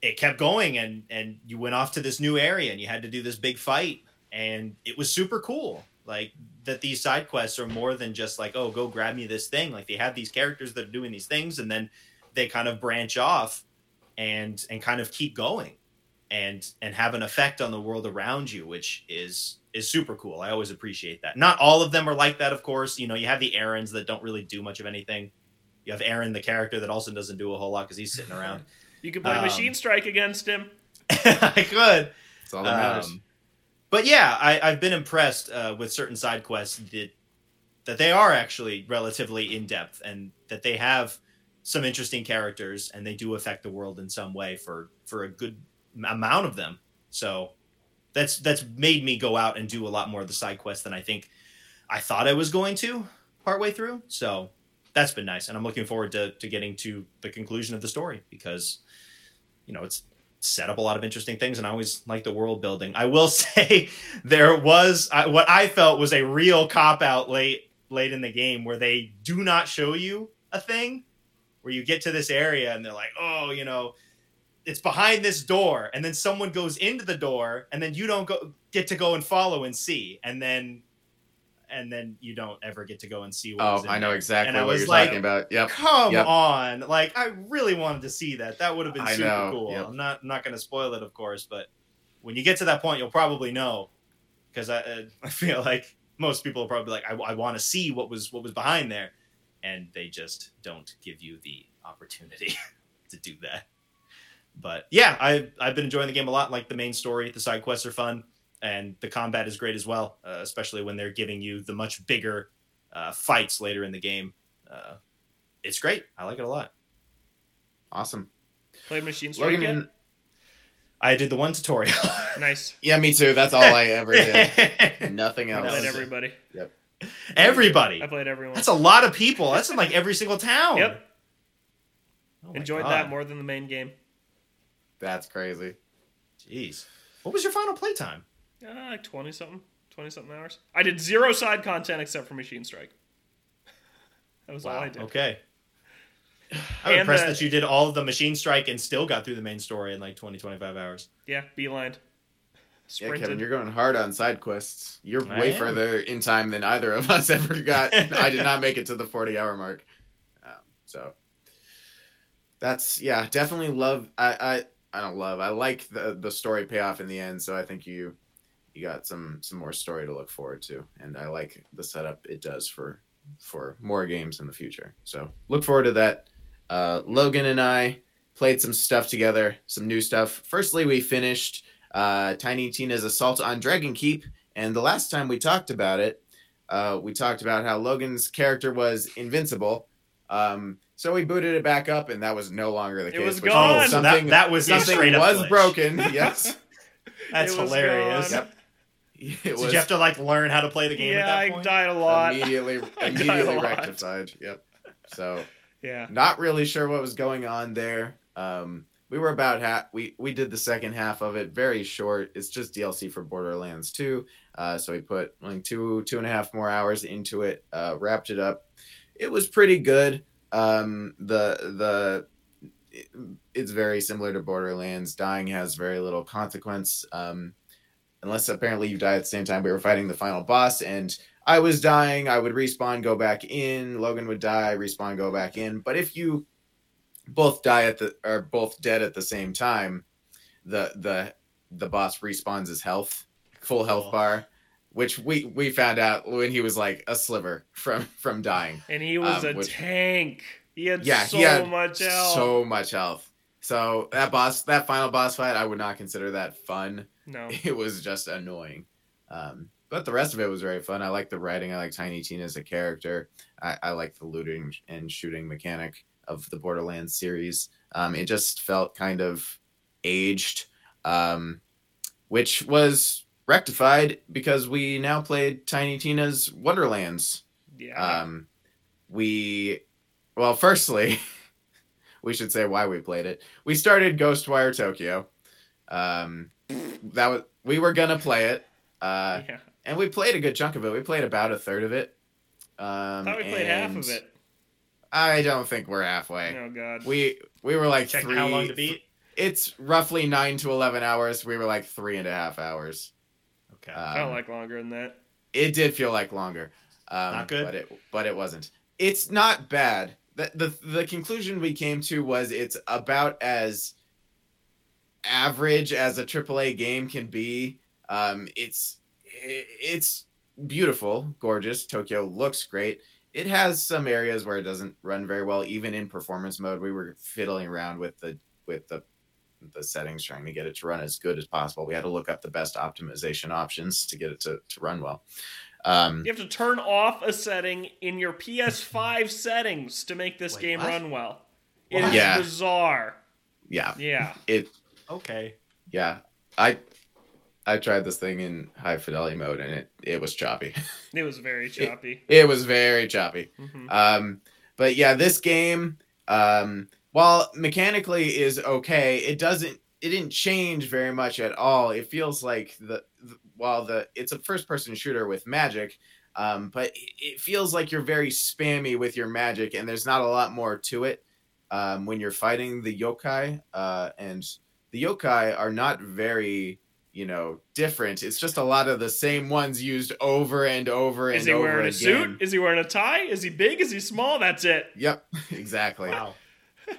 it kept going and and you went off to this new area and you had to do this big fight and it was super cool. Like that these side quests are more than just like oh go grab me this thing. Like they have these characters that are doing these things and then they kind of branch off and and kind of keep going and and have an effect on the world around you which is is super cool. I always appreciate that. Not all of them are like that of course. You know you have the errands that don't really do much of anything. You have aaron the character that also doesn't do a whole lot because he's sitting around. You can play Um, Machine Strike against him. i could. That's all that matters. But yeah, I, I've been impressed uh, with certain side quests that that they are actually relatively in depth and that they have some interesting characters and they do affect the world in some way for for a good amount of them. So that's that's made me go out and do a lot more of the side quests than I think I thought I was going to partway through. So that's been nice, and I'm looking forward to to getting to the conclusion of the story because you know it's set up a lot of interesting things and i always like the world building. I will say there was I, what i felt was a real cop out late late in the game where they do not show you a thing where you get to this area and they're like oh you know it's behind this door and then someone goes into the door and then you don't go get to go and follow and see and then and then you don't ever get to go and see what Oh, I know there. exactly And I what was you're like, talking about. Yep. Come Yep. on. Like I really wanted to see that. That would have been I super know, cool. yep. I'm not I'm not going to spoil it of course, but when you get to that point you'll probably know cuz I uh, I feel like most people are probably like, I, I want to see what was what was behind there, and they just don't give you the opportunity to do that. But yeah, I I've been enjoying the game a lot. Like the main story, the side quests are fun, and the combat is great as well. Uh, especially when they're giving you the much bigger uh, fights later in the game. Uh, it's great. I like it a lot. Awesome. Played Machine Strike Logan, yet? and- I did the one tutorial. Nice. yeah, me too. That's all I ever did. Nothing I else. played was- everybody. Everybody. I played everyone. That's a lot of people. That's in like every single town. Yep. Oh Enjoyed God. that more than the main game. That's crazy. Jeez. What was your final playtime? Uh, like 20 something. 20 something hours. I did zero side content except for Machine Strike. That was all I did. Okay. I'm And impressed the- that you did all of the machine strike and still got through the main story in like 20, 25 hours. Yeah, beeline. Yeah, Sprinted. Kevin, you're going hard on side quests. You're I way am. further in time than either of us ever got. I did not make it to the 40 hour mark. Um, so that's yeah, definitely love. I I I don't love. I like the the story payoff in the end. So I think you you got some some more story to look forward to, and I like the setup it does for for more games in the future. So look forward to that. Uh, Logan and I played some stuff together, some new stuff. Firstly, we finished uh, Tiny Tina's Assault on Dragon Keep. And the last time we talked about it, uh, we talked about how Logan's character was invincible. Um, so we booted it back up, and that was no longer the It case. was which gone! means so Something, that, that was something was glitch. broken. Yes. That's It was hilarious. gone. yep. It Did was you have to like learn how to play the game yeah, at that I died a lot. immediately I died a immediately rectified. Yep. So Yeah. not really sure what was going on there. Um, we were about half. We we did the second half of it, very short. It's just DLC for Borderlands 2. Uh, so we put like two two and a half more hours into it. Uh, wrapped it up. It was pretty good. Um, the the it- it's very similar to Borderlands. Dying has very little consequence. Um, unless apparently you die at the same time. We were fighting the final boss, and I was dying. I would respawn, go back in. Logan would die, respawn, go back in. But if you both die at the are both dead at the same time, the the the boss respawns his health, full health Cool. bar, which we we found out when he was like a sliver from from dying. And he was Um, a which- tank. He had Yeah, so he had much health. So much health. So that boss, that final boss fight, I would not consider that fun. No. It was just annoying. Um, but the rest of it was very fun. I like the writing. I like Tiny Tina as a character. I, I like the looting and shooting mechanic of the Borderlands series. Um, it just felt kind of aged, um, which was rectified because we now played Tiny Tina's Wonderlands. Yeah. Um, we, well, firstly, we should say why we played it. We started Ghostwire Tokyo. Um, that was we were gonna play it, uh, yeah. and we played a good chunk of it. We played about a third of it. Um, thought we played half of it. I don't think we're halfway. Oh god. We we were like Check three. how long to beat. It's roughly nine to eleven hours. We were like three and a half hours. Okay. Um, Felt like longer than that. It did feel like longer. Um, Not good? but it but it wasn't. It's not bad. The, the the conclusion we came to was it's about as average as a AAA game can be. Um, it's it's beautiful, gorgeous. Tokyo looks great. It has some areas where it doesn't run very well, even in performance mode. We were fiddling around with the with the the settings, trying to get it to run as good as possible. We had to look up the best optimization options to get it to, to run well. Um, You have to turn off a setting in your PS5 settings to make this Wait, game what? run well. It What? is Yeah. bizarre. yeah, Yeah. it Okay. yeah. I I tried this thing in high fidelity mode and it it was choppy. It was very choppy. it was very choppy. hmm Um, but yeah, this game, um, while mechanically is okay, it doesn't. It didn't change very much at all. It feels like the, the while the it's a first person shooter with magic, um, but it- it feels like you're very spammy with your magic, and there's not a lot more to it. Um, when you're fighting the yokai, uh, and the yokai are not very you know different. It's just a lot of the same ones used over and over and over. Is he over wearing a again. suit? Is he wearing a tie? Is he big? Is he small? That's it. Yep, exactly. Wow.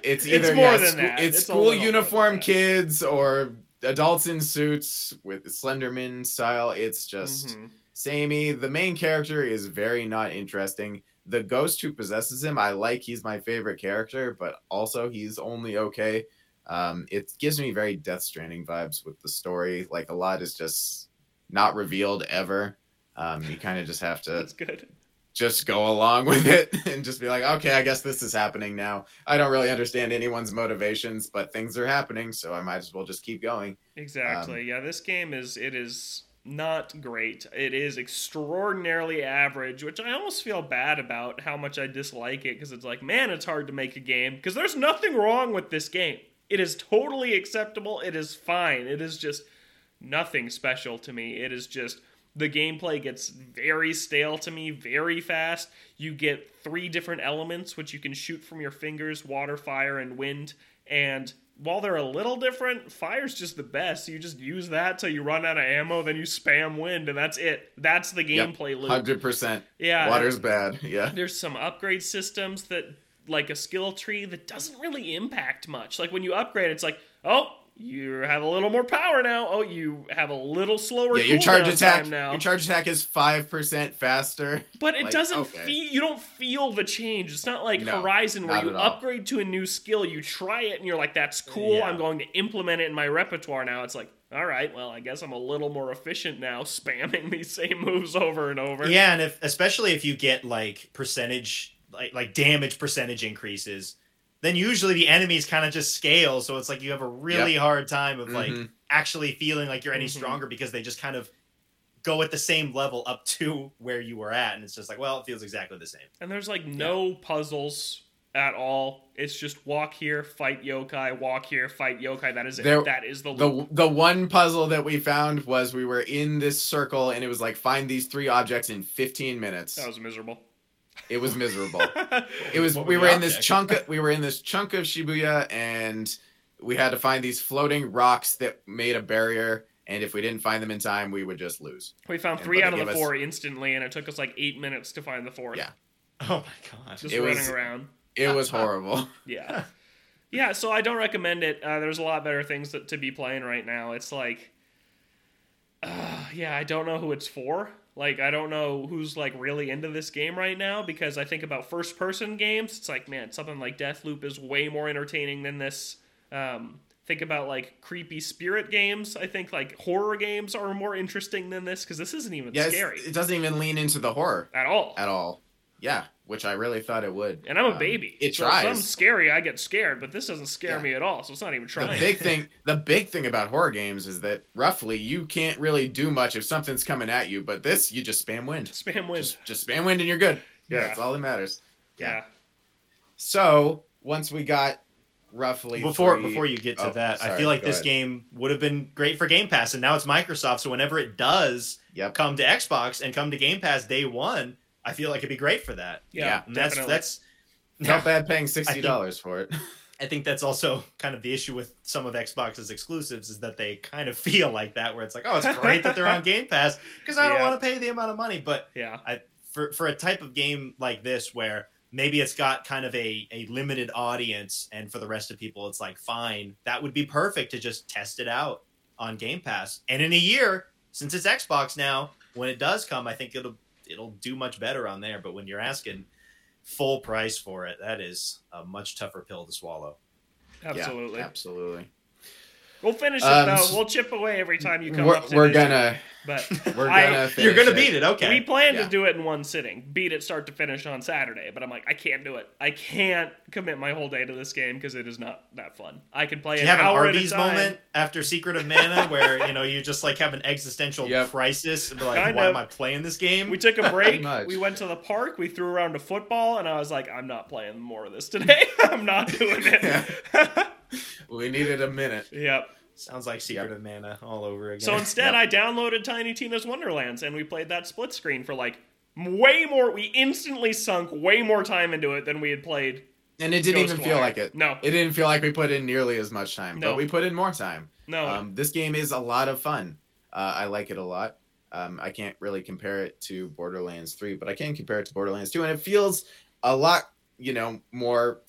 It's It's either more yeah, than scho- that. It's, It's school uniform kids or adults in suits with Slenderman style. It's just Mhm. samey. The main character is very not interesting. The ghost who possesses him, I like. He's my favorite character, but also he's only okay. Um, it gives me very Death Stranding vibes with the story. Like a lot is just not revealed ever. Um, you kind of just have to That's good. just go along with it and just be like, okay, I guess this is happening now. I don't really understand anyone's motivations, but things are happening, so I might as well just keep going. Exactly. Um, yeah, this game is it is not great. It is extraordinarily average, which I almost feel bad about how much I dislike it because it's like, man, it's hard to make a game because there's nothing wrong with this game. It is totally acceptable. It is fine. It is just nothing special to me. It is just the gameplay gets very stale to me very fast. You get three different elements which you can shoot from your fingers water, fire, and wind. And while they're a little different, fire's just the best. You just use that till you run out of ammo, then you spam wind, and that's it. That's the Yep. gameplay loop. Hundred percent. Yeah. Water's bad. Yeah. There's some upgrade systems that, like a skill tree, that doesn't really impact much. Like when you upgrade, it's like, oh, you have a little more power now. Oh, you have a little slower. Yeah, your charge attack. now. Your charge attack is five percent faster. But it Like, doesn't okay. feel you don't feel the change. It's not like No, Horizon where you at all. upgrade to a new skill, you try it and you're like, that's cool, Yeah. I'm going to implement it in my repertoire now. It's like, all right, well, I guess I'm a little more efficient now, spamming these same moves over and over. Yeah, and if especially if you get like percentage like like damage percentage increases, then usually the enemies kind of just scale, so it's like you have a really hard time of like Mhm. actually feeling like you're any Mhm. stronger because they just kind of go at the same level up to where you were at, and it's just like, well, it feels exactly the same. And there's like no puzzles at all. It's just walk here, fight yokai, walk here, fight yokai. That is it. There- that is the loop. The the one puzzle that we found was we were in this circle and it was like find these three objects in 15 minutes. That was miserable. It was miserable. It was we were were in this chunk of, we were in this chunk of Shibuya and we had to find these floating rocks that made a barrier and if we didn't find them in time we would just lose. we found And three out of the give us- four instantly, and it took us like eight minutes to find the fourth. Yeah. Oh my god! Just It running was- around. It was horrible. Yeah. yeah, so I don't recommend it. Uh, there's a lot better things that, to be playing right now. It's like, uh, yeah, I don't know who it's for. Like, I don't know who's like really into this game right now because I think about first person games. It's like, man, something like Deathloop is way more entertaining than this. Um, think about like creepy spirit games. I think like horror games are more interesting than this because this isn't even Yeah, scary it doesn't even lean into the horror at all. at all. Yeah, which I really thought it would. And I'm a Um, baby. It so if something's tries. scary, I get scared, but this doesn't scare Yeah. me at all, so it's not even trying. The big thing, the big thing about horror games is that roughly you can't really do much if something's coming at you. But this, you just spam wind. Spam wind. Just, just spam wind and you're good. Yeah, Yeah. that's all that matters. yeah. So once we got roughly Before three- before you get to Oh, that, I feel like this ahead. game would have been great for Game Pass, and now it's Microsoft. So whenever it does Yep. come to Xbox and come to Game Pass day one, I feel like it'd be great for that. Yeah, Yeah, And that's that's Not bad paying sixty dollars for it. I think that's also kind of the issue with some of Xbox's exclusives is that they kind of feel like that, where it's like, oh, it's great that they're on Game Pass because I don't Yeah. want to pay the amount of money. But yeah. I, for for a type of game like this, where maybe it's got kind of a a limited audience, and for the rest of people, it's like fine, that would be perfect to just test it out on Game Pass. And in a year, since it's Xbox now, when it does come, I think it'll it'll do much better on there. But when you're asking full price for it, that is a much tougher pill to swallow. Absolutely. Yeah, absolutely. We'll finish it Um, though. We'll chip away every time you come We're, up to we're gonna But we're gonna You're gonna it. beat it, okay? we plan Yeah. to do it in one sitting, beat it start to finish on Saturday. But I'm like, I can't do it. I can't commit my whole day to this game because it is not that fun. I can play Do an you have an hour at a Arby's time. moment after Secret of Mana where you know you just like have an existential Yep. crisis and be like, Kind why of. am I playing this game? We took a break. we went to the park. We threw around a football, and I was like, I'm not playing more of this today. I'm not doing it. We needed a minute. yep. Sounds like Secret of Mana all over again. So instead, I downloaded Tiny Tina's Wonderlands and we played that split screen for like way more. We instantly sunk way more time into it than we had played. And it didn't even feel like it. No, It didn't feel like we put in nearly as much time, No. but we put in more time. no. Um, this game is a lot of fun. Uh, I like it a lot. Um, I can't really compare it to Borderlands 3, but I can compare it to Borderlands 2, and it feels a lot, you know, more,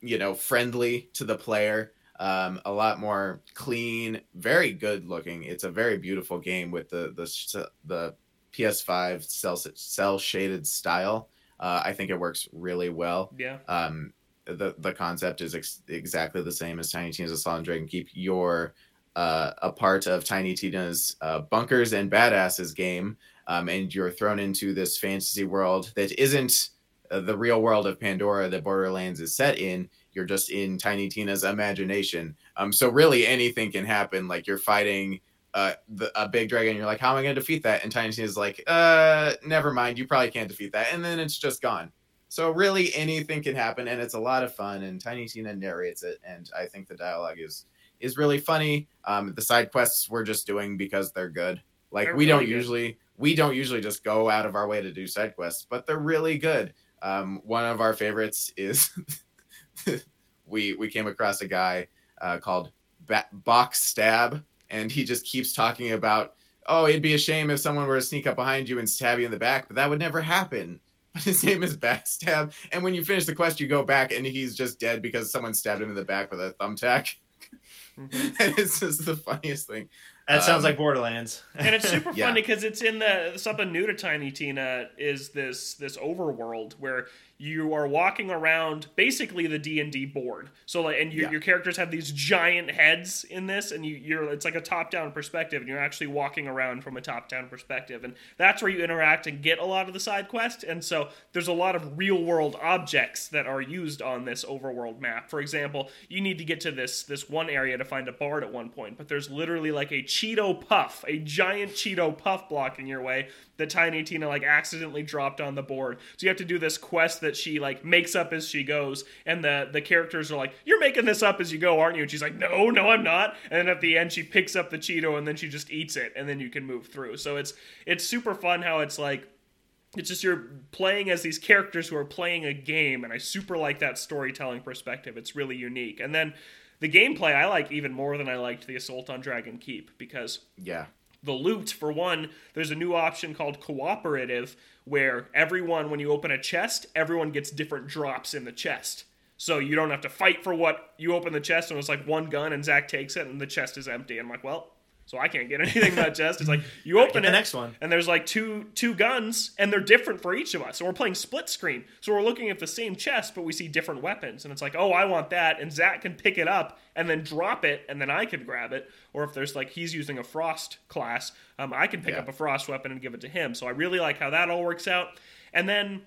you know, friendly to the player. Um, a lot more clean, very good looking. It's a very beautiful game with the the the PS5 cell cell shaded style, uh, I think it works really well. Yeah. Um, the the concept is ex- exactly the same as Tiny Tina's Assault on Dragon Keep. You're uh, a part of Tiny Tina's uh, Bunkers and Badasses game, um, and you're thrown into this fantasy world that isn't uh, the real world of Pandora that Borderlands is set in. You're just in Tiny Tina's imagination. Um, so really anything can happen. Like you're fighting uh, the, a big dragon. You're like, how am I going to defeat that? And Tiny Tina's like, uh, never mind. You probably can't defeat that. And then it's just gone. So really anything can happen, and it's a lot of fun. And Tiny Tina narrates it, and I think the dialogue is is really funny. Um, the side quests we're just doing because they're good. Like They're we really don't good. usually we don't usually just go out of our way to do side quests, but they're really good. Um, one of our favorites is we we came across a guy uh, called ba- Box Stab, and he just keeps talking about oh it'd be a shame if someone were to sneak up behind you and stab you in the back, but that would never happen. But his name is Backstab, and when you finish the quest, you go back and he's just dead because someone stabbed him in the back with a thumbtack. Mhm. and it's just the funniest thing. That sounds Um, like Borderlands. and it's super Yeah. funny because it's in the something new to Tiny Tina is this this overworld where you are walking around basically the D and D board. So like, and your, Yeah. your characters have these giant heads in this, and you, you're it's like a top down perspective, and you're actually walking around from a top down perspective, and that's where you interact and get a lot of the side quest. And so there's a lot of real world objects that are used on this overworld map. For example, you need to get to this this one area to find a bard at one point, but there's literally like a Cheeto puff, a giant Cheeto puff blocking your way that Tiny Tina like accidentally dropped on the board. So you have to do this quest that she like makes up as she goes, and the the characters are like, "You're making this up as you go, aren't you?" And she's like, "No, no, I'm not." And then at the end, she picks up the Cheeto and then she just eats it, and then you can move through. So it's it's super fun how it's like it's just you're playing as these characters who are playing a game and i super like that storytelling perspective it's really unique and then the gameplay i like even more than i liked the assault on dragon keep because Yeah. The loot for one there's a new option called cooperative where everyone when you open a chest everyone gets different drops in the chest. So you don't have to fight for what you open the chest and it's like one gun and zach takes it and the chest is empty. I'm like well so i can't get anything in that chest. It's like you open the it next one. and there's like two two guns and they're different for each of us. So we're playing split screen. So we're looking at the same chest but we see different weapons. And it's like oh i want that. And zach can pick it up and then drop it and then i can grab it. Or if there's like he's using a frost class um, i can pick Yeah. up a frost weapon and give it to him. So i really like how that all works out. And then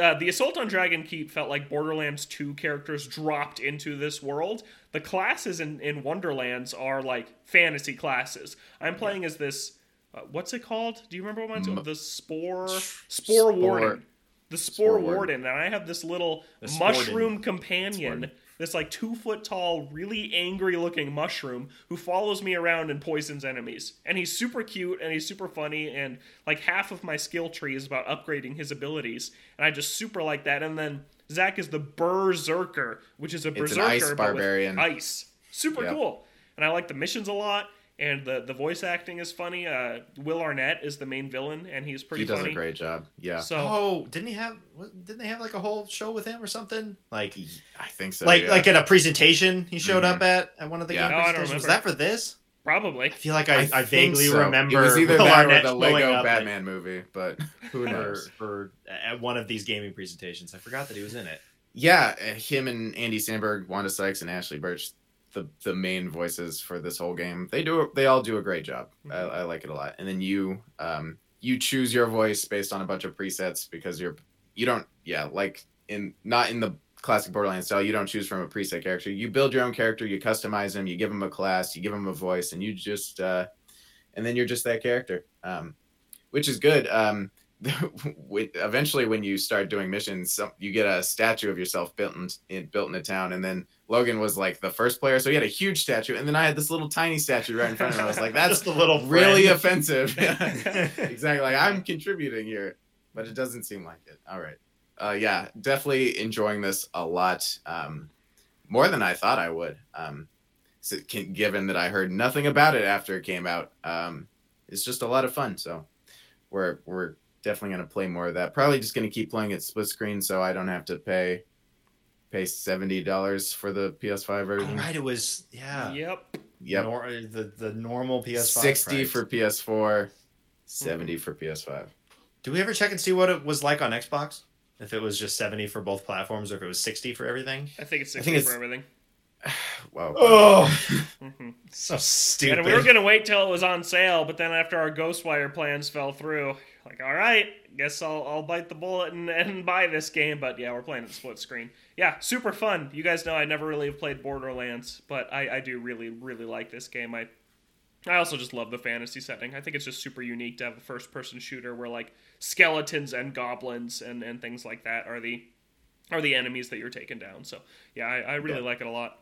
uh, the Assault on Dragon Keep felt like Borderlands 2 characters dropped into this world. The classes in, in Wonderlands are like fantasy classes. I'm playing as this. Uh, what's it called? Do you remember what mine's M- called? The Spore. Spore, Spore- Warden. The Spore, Spore Warden. Warden. And I have this little The mushroom companion. Sporden. This like two foot tall, really angry looking mushroom who follows me around and poisons enemies. And he's super cute and he's super funny. And like half of my skill tree is about upgrading his abilities. And I just super like that. And then Zach is the Berserker, which is a It's an berserker ice barbarian. ice. Super Yep. cool. And I like the missions a lot. And the, the voice acting is funny. Uh, Will Arnett is the main villain, and he's pretty He does funny. a great job. Yeah. So Oh, didn't he have? Didn't they have like a whole show with him or something? Like, I think so. like, yeah. like at a presentation he showed Mhm. up at at one of the Yeah. game No, presentations. Was that for this? probably. I feel like I, I, think vaguely so. remember It was either Will that or the Lego up, like, Batman movie, but who for, knows? for at one of these gaming presentations. I forgot that he was in it. Yeah, uh, him and Andy Samberg, Wanda Sykes, and Ashly Burch, the the main voices for this whole game. They do they all do a great job. I, Mhm. I like it a lot. And then you um you choose your voice based on a bunch of presets because you're you don't yeah like in not in the classic Borderlands style. You don't choose from a preset character. You build your own character. You customize them. You give them a class. You give them a voice, and you just uh and then you're just that character. Um, which is good. Um, eventually when you start doing missions you get a statue of yourself built in, in built in a town and then logan was like the first player so he had a huge statue and then i had this little tiny statue right in front of him. I was like that's a little really offensive. Exactly like i'm contributing here but it doesn't seem like it. All right. Uh, yeah definitely enjoying this a lot um, more than i thought i would um, given that i heard nothing about it after it came out. Um, it's just a lot of fun so we're we're definitely going to play more of that. Probably just going to keep playing it split screen so I don't have to pay pay seventy dollars for the PS5 Oh, version. right, it was yeah. Yep. Yep, Nor- the the normal PS5 sixty price. for PS4, 70 for PS5. Do we ever check and see what it was like on Xbox? If it was just 70 for both platforms or if it was 60 for everything? I think it's 60 think for everything. Wow. Oh, hmm so stupid. And we were gonna wait till it was on sale, but then after our Ghostwire plans fell through, like, all right, guess I'll I'll bite the bullet and, and buy this game. But yeah, we're playing it split screen. Yeah, super fun. You guys know I never really have played Borderlands, but I, I do really really like this game. I I also just love the fantasy setting. I think it's just super unique to have a first person shooter where like skeletons and goblins and, and things like that are the are the enemies that you're taking down. So yeah, I, I really Yeah. like it a lot.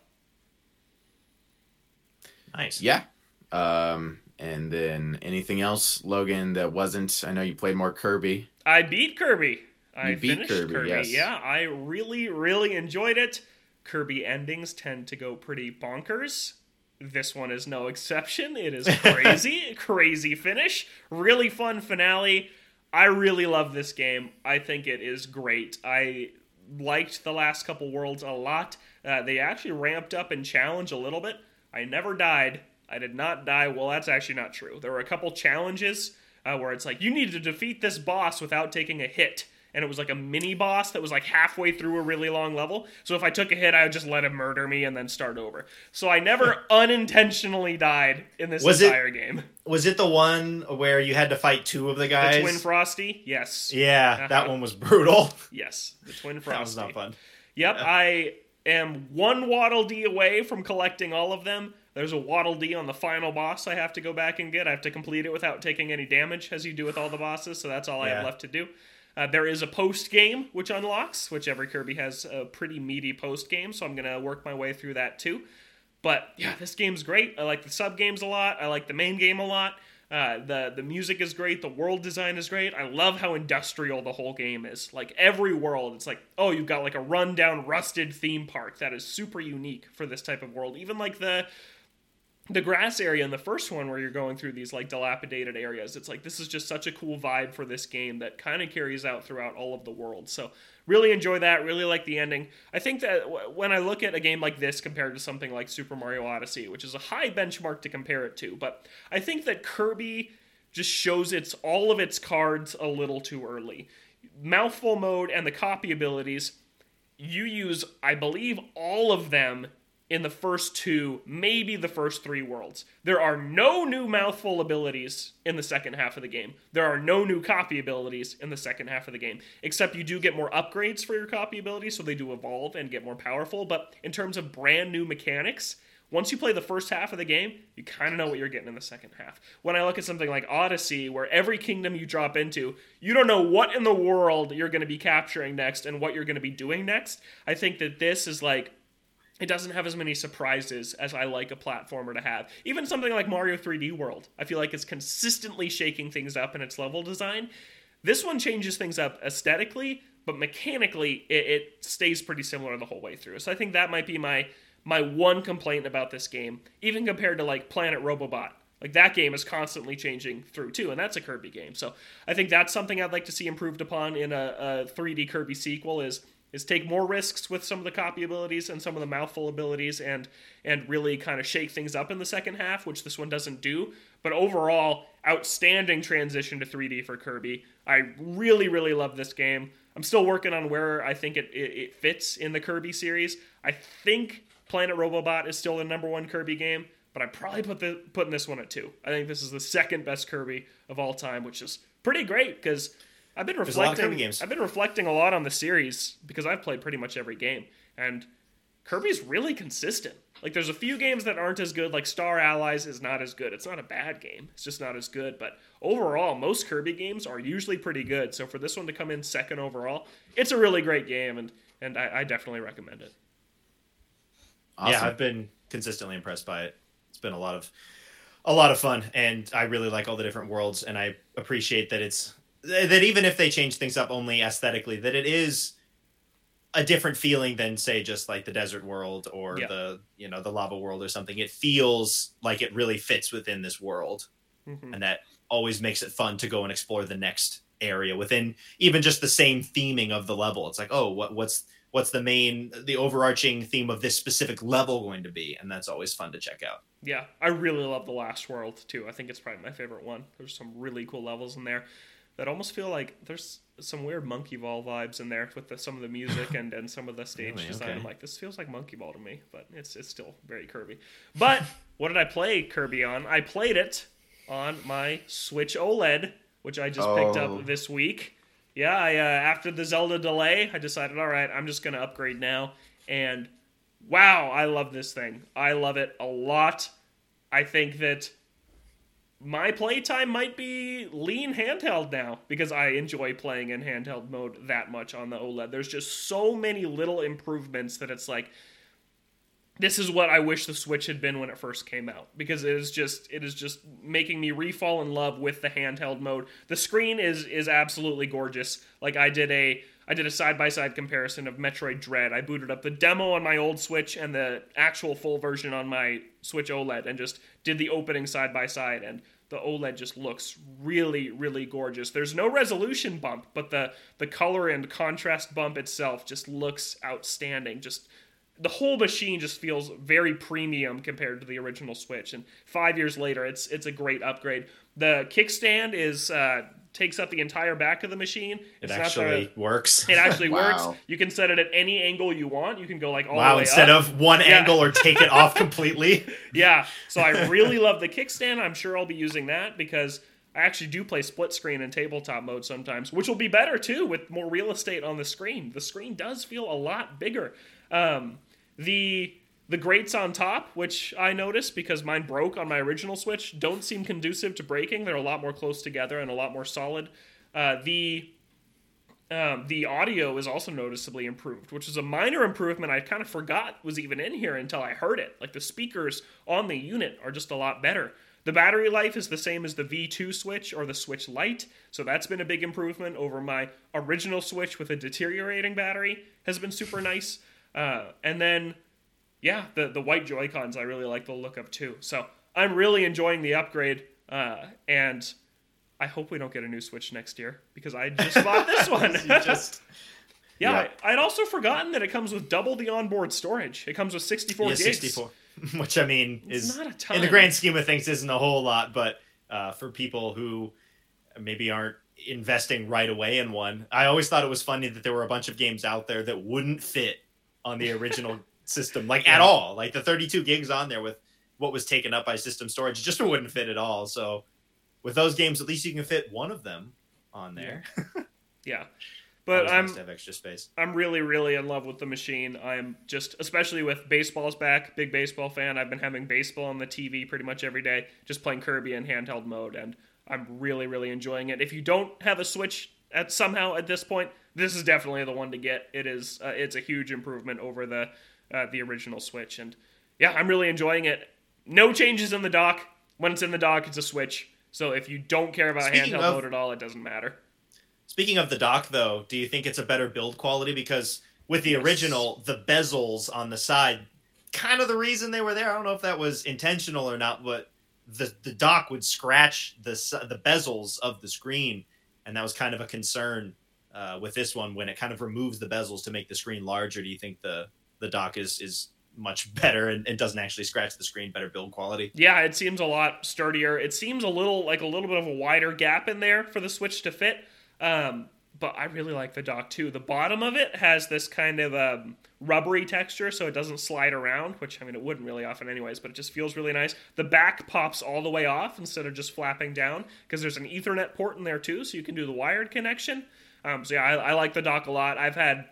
nice. Yeah. Um, and then anything else, Logan, that wasn't? I know you played more Kirby. I beat Kirby. I You beat finished Kirby, Kirby. yes. Yeah, I really, really enjoyed it. Kirby endings tend to go pretty bonkers. This one is no exception. It is crazy, crazy finish. Really fun finale. I really love this game. I think it is great. I liked the last couple worlds a lot. Uh, they actually ramped up in challenge a little bit. I never died. I did not die. Well, that's actually not true. There were a couple challenges uh, where it's like you need to defeat this boss without taking a hit. And it was like a mini boss that was like halfway through a really long level. So if I took a hit, I would just let him murder me and then start over. So I never unintentionally died in this Was it- entire game. Was it the one where you had to fight two of the guys? The? Twin Frosty? Yes. yeah, that Uh-huh. one was brutal. Yes. The Twin Frosty. That was not fun. Yep, I am one Waddle Dee away from collecting all of them. There's a Waddle Dee on the final boss I have to go back and get. I have to complete it without taking any damage, as you do with all the bosses, so that's all I have left to do. Uh, there is a post game which unlocks, which every Kirby has a pretty meaty post game, so I'm going to work my way through that too. But yeah, this game's great. I like the sub games a lot. I like the main game a lot. Uh, the the music is great. The world design is great. I love how industrial the whole game is. Like every world, it's like oh, you've got like a rundown, rusted theme park that is super unique for this type of world. Even like the the grass area in the first one where you're going through these like dilapidated areas it's like this is just such a cool vibe for this game that kind of carries out throughout all of the world. So really enjoy that really like the ending. I think that w- when i look at a game like this compared to something like super mario odyssey which is a high benchmark to compare it to but i think that kirby just shows its all of its cards a little too early. Mouthful mode and the copy abilities you use, I believe, all of them in the first two, maybe the first three worlds. There are no new mouthful abilities in the second half of the game. There are no new copy abilities in the second half of the game, except you do get more upgrades for your copy abilities, so they do evolve and get more powerful. But in terms of brand new mechanics, once you play the first half of the game, you kind of know what you're getting in the second half. When I look at something like Odyssey, where every kingdom you drop into, you don't know what in the world you're going to be capturing next and what you're going to be doing next, I think that this is like it doesn't have as many surprises as I like a platformer to have. Even something like Mario 3D World, I feel like it's consistently shaking things up in its level design. This one changes things up aesthetically, but mechanically it, it stays pretty similar the whole way through. So I think that might be my my one complaint about this game, even compared to like Planet Robobot. Like that game is constantly changing through too, and that's a Kirby game. So I think that's something I'd like to see improved upon in a, a 3D Kirby sequel. Is is take more risks with some of the copy abilities and some of the mouthful abilities, and and really kind of shake things up in the second half, which this one doesn't do. But overall, outstanding transition to 3D for Kirby. I really really love this game. I'm still working on where I think it, it, it fits in the Kirby series. I think Planet Robobot is still the number one Kirby game, but I probably put the putting this one at two. I think this is the second best Kirby of all time, which is pretty great because I've been a lot of reflecting. Kirby games. I've been reflecting a lot on the series because I've played pretty much every game, and Kirby's really consistent. Like there's a few games that aren't as good. Like Star Allies is not as good. It's not a bad game. It's just not as good. But overall, most Kirby games are usually pretty good. So for this one to come in second overall, it's a really great game, and and I, I definitely recommend it. Awesome. Yeah, I've been consistently impressed by it. It's been a lot of a lot of fun, and I really like all the different worlds, and I appreciate that it's that even if they change things up only aesthetically, that it is a different feeling than say just like the desert world or Yeah. the you know the lava world or something. It feels like it really fits within this world, Mhm. and that always makes it fun to go and explore the next area within even just the same theming of the level. It's like, oh, what what's what's the main the overarching theme of this specific level going to be? And that's always fun to check out. Yeah, I really love the Last World too. I think it's probably my favorite one. There's some really cool levels in there that almost feel like there's some weird Monkey Ball vibes in there with the, some of the music and, and some of the stage Really? design. Okay. I'm like, this feels like Monkey Ball to me, but it's it's still very Kirby. But what did I play Kirby on? I played it on my Switch OLED, which I just picked Oh. up this week. Yeah, I, uh, after the Zelda delay, I decided, all right, I'm just gonna upgrade now, and wow, I love this thing. I love it a lot. I think that my playtime might be lean handheld now because I enjoy playing in handheld mode that much on the OLED. There's just so many little improvements that it's like this is what I wish the Switch had been when it first came out because it is just it is just making me refall in love with the handheld mode. The screen is is absolutely gorgeous. Like I did a I did a side by side comparison of Metroid Dread. I booted up the demo on my old Switch and the actual full version on my Switch OLED and just did the opening side by side and the OLED just looks really really gorgeous. There's no resolution bump, but the the color and contrast bump itself just looks outstanding. Just the whole machine just feels very premium compared to the original Switch. And five years later, it's it's a great upgrade. The kickstand is uh, takes up the entire back of the machine. It It's not the- actually works. it actually Wow. works. You can set it at any angle you want. You can go like all the way. wow, way instead up. of one Yeah. angle or take it off completely. Yeah. So I really love the kickstand. I'm sure I'll be using that because I actually do play split screen and tabletop mode sometimes, which will be better too with more real estate on the screen. The screen does feel a lot bigger. Um, the the grates on top, which I noticed because mine broke on my original Switch, don't seem conducive to breaking. They're a lot more close together and a lot more solid. Uh, the um, the audio is also noticeably improved, which is a minor improvement I kind of forgot was even in here until I heard it. Like the speakers on the unit are just a lot better. The battery life is the same as the V2 Switch or the Switch Lite, so that's been a big improvement over my original Switch with a deteriorating battery. Has been super nice. Uh, and then, yeah, the the white Joy Cons I really like the look of too. So I'm really enjoying the upgrade, uh, and I hope we don't get a new Switch next year because I just bought this one. Just Yeah, Yeah. I, I'd also forgotten that it comes with double the onboard storage. It comes with 64 yeah, gigs. 64, which I mean It's is not a ton. in the grand scheme of things isn't a whole lot, but uh, for people who maybe aren't investing right away in one, I always thought it was funny that there were a bunch of games out there that wouldn't fit on the original system, like at all. Like the 32 gigs on there with what was taken up by system storage just wouldn't fit at all. So with those games, at least you can fit one of them on there. Yeah, but I'm nice have extra space. I'm really really in love with the machine. I'm just especially with baseball's back, big baseball fan. I've been having baseball on the TV pretty much every day, just playing Kirby in handheld mode, and I'm really really enjoying it. If you don't have a Switch at somehow at this point, this is definitely the one to get. It is uh, it's a huge improvement over the uh, the original Switch, and yeah, I'm really enjoying it. No changes in the dock. When it's in the dock, it's a Switch. So if you don't care about Speaking handheld of- mode at all, it doesn't matter. Speaking of the dock, though, do you think it's a better build quality? Because with the Yes. original, the bezels on the side, kind of the reason they were there. I don't know if that was intentional or not, but the the dock would scratch the the bezels of the screen, and that was kind of a concern uh, with this one when it kind of removes the bezels to make the screen larger. Do you think the the dock is is much better and, and doesn't actually scratch the screen? Better build quality. Yeah, it seems a lot sturdier. It seems a little like a little bit of a wider gap in there for the Switch to fit. Um, but I really like the dock too. The bottom of it has this kind of um, rubbery texture, so it doesn't slide around, which I mean it wouldn't really often anyways, but it just feels really nice. The back pops all the way off instead of just flapping down because there's an Ethernet port in there too, so you can do the wired connection. Um, so yeah, I, I like the dock a lot. I've had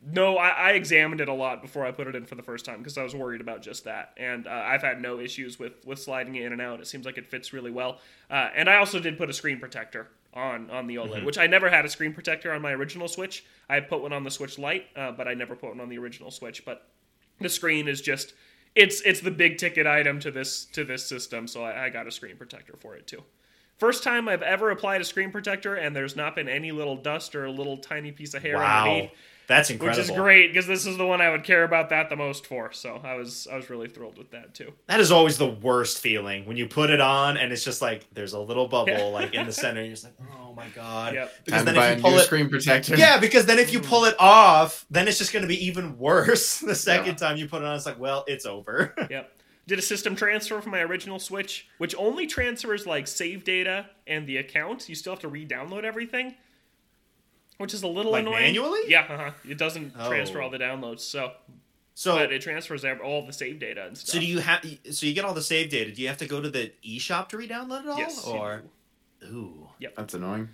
no, I, I examined it a lot before I put it in for the first time because I was worried about just that, and uh, I've had no issues with with sliding it in and out. It seems like it fits really well, uh, and I also did put a screen protector on on the OLED, which I never had a screen protector on my original Switch. I put one on the Switch Lite, uh, but I never put one on the original Switch. But the screen is just it's it's the big ticket item to this to this system, so I, I got a screen protector for it too. First time I've ever applied a screen protector, and there's not been any little dust or a little tiny piece of hair underneath Wow, incredible. which is great because this is the one I would care about that the most for. So I was I was really thrilled with that too. That is always the worst feeling when you put it on and it's just like there's a little bubble Yeah. like in the center. And you're just like, oh my god. Yep. Because Time to then buy if you pull it, screen protector. yeah, because then if you pull it off, then it's just going to be even worse the second Yeah. time you put it on. It's like, well, it's over. Yep. did a system transfer from my original Switch, which only transfers like save data and the account. You still have to re-download everything, which is a little Like annoying. manually? Yeah, uh-huh. it doesn't transfer Oh. all the downloads. So, So but it transfers all the save data and stuff. so do you have so you get all the save data? Do you have to go to the eShop to re-download it all? Yes. you Or do. ooh, That's annoying.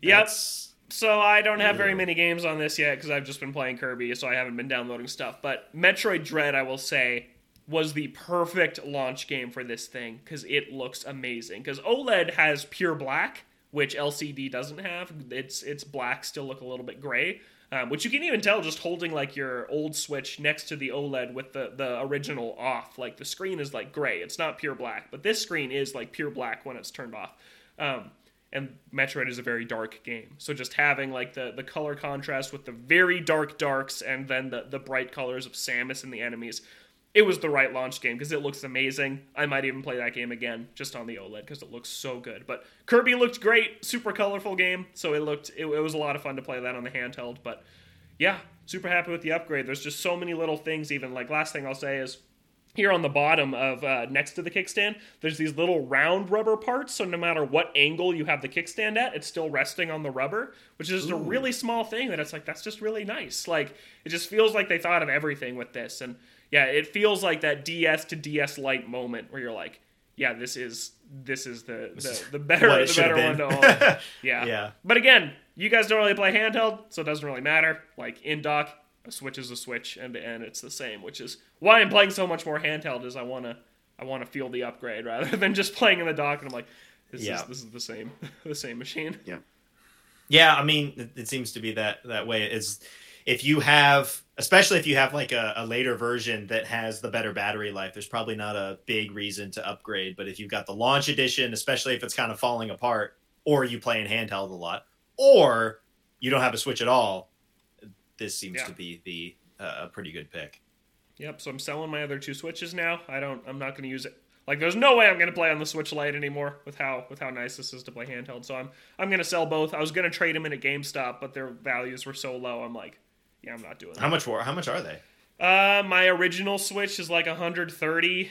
Yep. that's- So I don't have very many games on this yet because I've just been playing Kirby, so I haven't been downloading stuff. But Metroid Dread, I will say, was the perfect launch game for this thing because it looks amazing. Because OLED has pure black, which LCD doesn't have. Its its black still look a little bit gray, um, which you can even tell just holding like your old Switch next to the OLED with the the original off. Like the screen is like gray. It's not pure black, but this screen is like pure black when it's turned off. Um, and Metroid is a very dark game. So just having like the, the color contrast with the very dark darks and then the, the bright colors of Samus and the enemies, it was the right launch game because it looks amazing. I might even play that game again just on the OLED because it looks so good. But Kirby looked great, super colorful game, so it looked it, it was a lot of fun to play that on the handheld. But yeah, super happy with the upgrade. There's just so many little things. Even like last thing I'll say is here on the bottom of uh, next to the kickstand, there's these little round rubber parts. So no matter what angle you have the kickstand at, it's still resting on the rubber, which is just a really small thing that it's like that's just really nice. Like it just feels like they thought of everything with this, and yeah, it feels like that DS to DS Lite moment where you're like, yeah, this is this is the the, the better the better one to own. Yeah. Yeah. But again, you guys don't really play handheld, so it doesn't really matter. Like in dock, a switch is a switch, and and it's the same, which is why I'm playing so much more handheld. Is I wanna I wanna feel the upgrade rather than just playing in the dock and I'm like, this Yeah. is this is the same the same machine. Yeah. Yeah, I mean, it, it seems to be that that way. Is if you have, especially if you have like a, a later version that has the better battery life, there's probably not a big reason to upgrade. But if you've got the launch edition, especially if it's kind of falling apart, or you play in handheld a lot, or you don't have a Switch at all, this seems Yeah. to be the uh, a pretty good pick. Yep. So I'm selling my other two switches now. I don't. I'm not gonna use it. Like there's no way I'm gonna play on the Switch Lite anymore with how with how nice this is to play handheld. So I'm I'm gonna sell both. I was gonna trade them in at GameStop, but their values were so low. I'm like, yeah, I'm not doing that. How much? were- How much are they? Uh, my original Switch is like 130,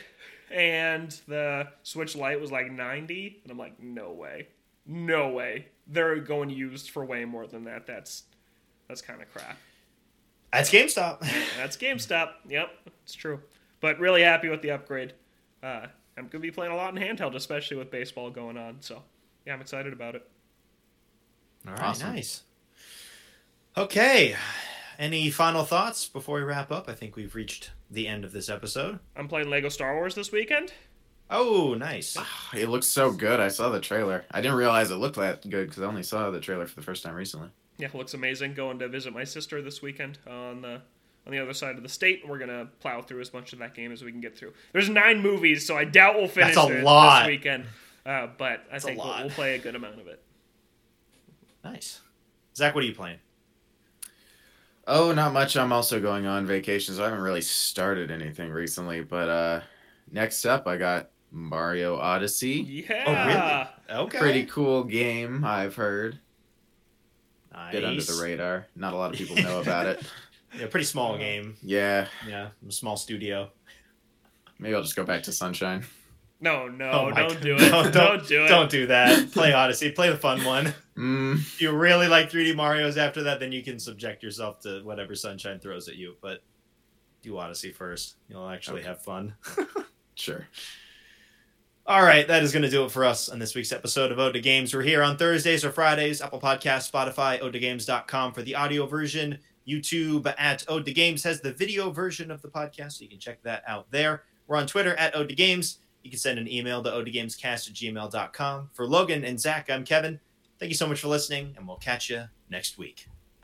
and the Switch Lite was like 90, and I'm like, no way, no way. They're going used for way more than that. That's that's kind of crap. That's GameStop. That's GameStop. Yep, it's true. But really happy with the upgrade. Uh, I'm gonna be playing a lot in handheld, especially with baseball going on. So yeah, I'm excited about it. All right, Awesome. nice. Okay. Any final thoughts before we wrap up? I think we've reached the end of this episode. I'm playing Lego Star Wars this weekend. Oh, nice. It looks so good. I saw the trailer. I didn't realize it looked that good because I only saw the trailer for the first time recently. Yeah, it looks amazing. Going to visit my sister this weekend on the on the other side of the state, we're gonna plow through as much of that game as we can get through. There's nine movies, so I doubt we'll finish That's a it lot. this weekend. Uh, but I a think we'll, we'll play a good amount of it. Nice. Zach, what are you playing? Oh, not much. I'm also going on vacation, so I haven't really started anything recently. But uh next up, I got Mario Odyssey. Yeah. Okay. Pretty cool game, I've heard. nice. Bit under the radar. Not a lot of people know about it. Yeah, pretty small game. Yeah, Yeah, a small studio. maybe I'll just go back to Sunshine. No, no, Oh don't God. do it. Don't- don't, do it. Don't do that. Play Odyssey. Play the fun one. Mm, If you really like 3D Mario's after that, then you can subject yourself to whatever Sunshine throws at you. But do Odyssey first. You'll actually Okay. have fun. sure. All right, that is going to do it for us on this week's episode of Ode to Games. We're here on Thursdays or Fridays, Apple Podcasts, Spotify, OdeToGames.com for the audio version. YouTube at Ode to Games has the video version of the podcast, so you can check that out there. We're on Twitter at Ode to Games. You can send an email to odegamescast at gmail.com. For Logan and Zach, I'm Kevin. Thank you so much for listening, and we'll catch you next week.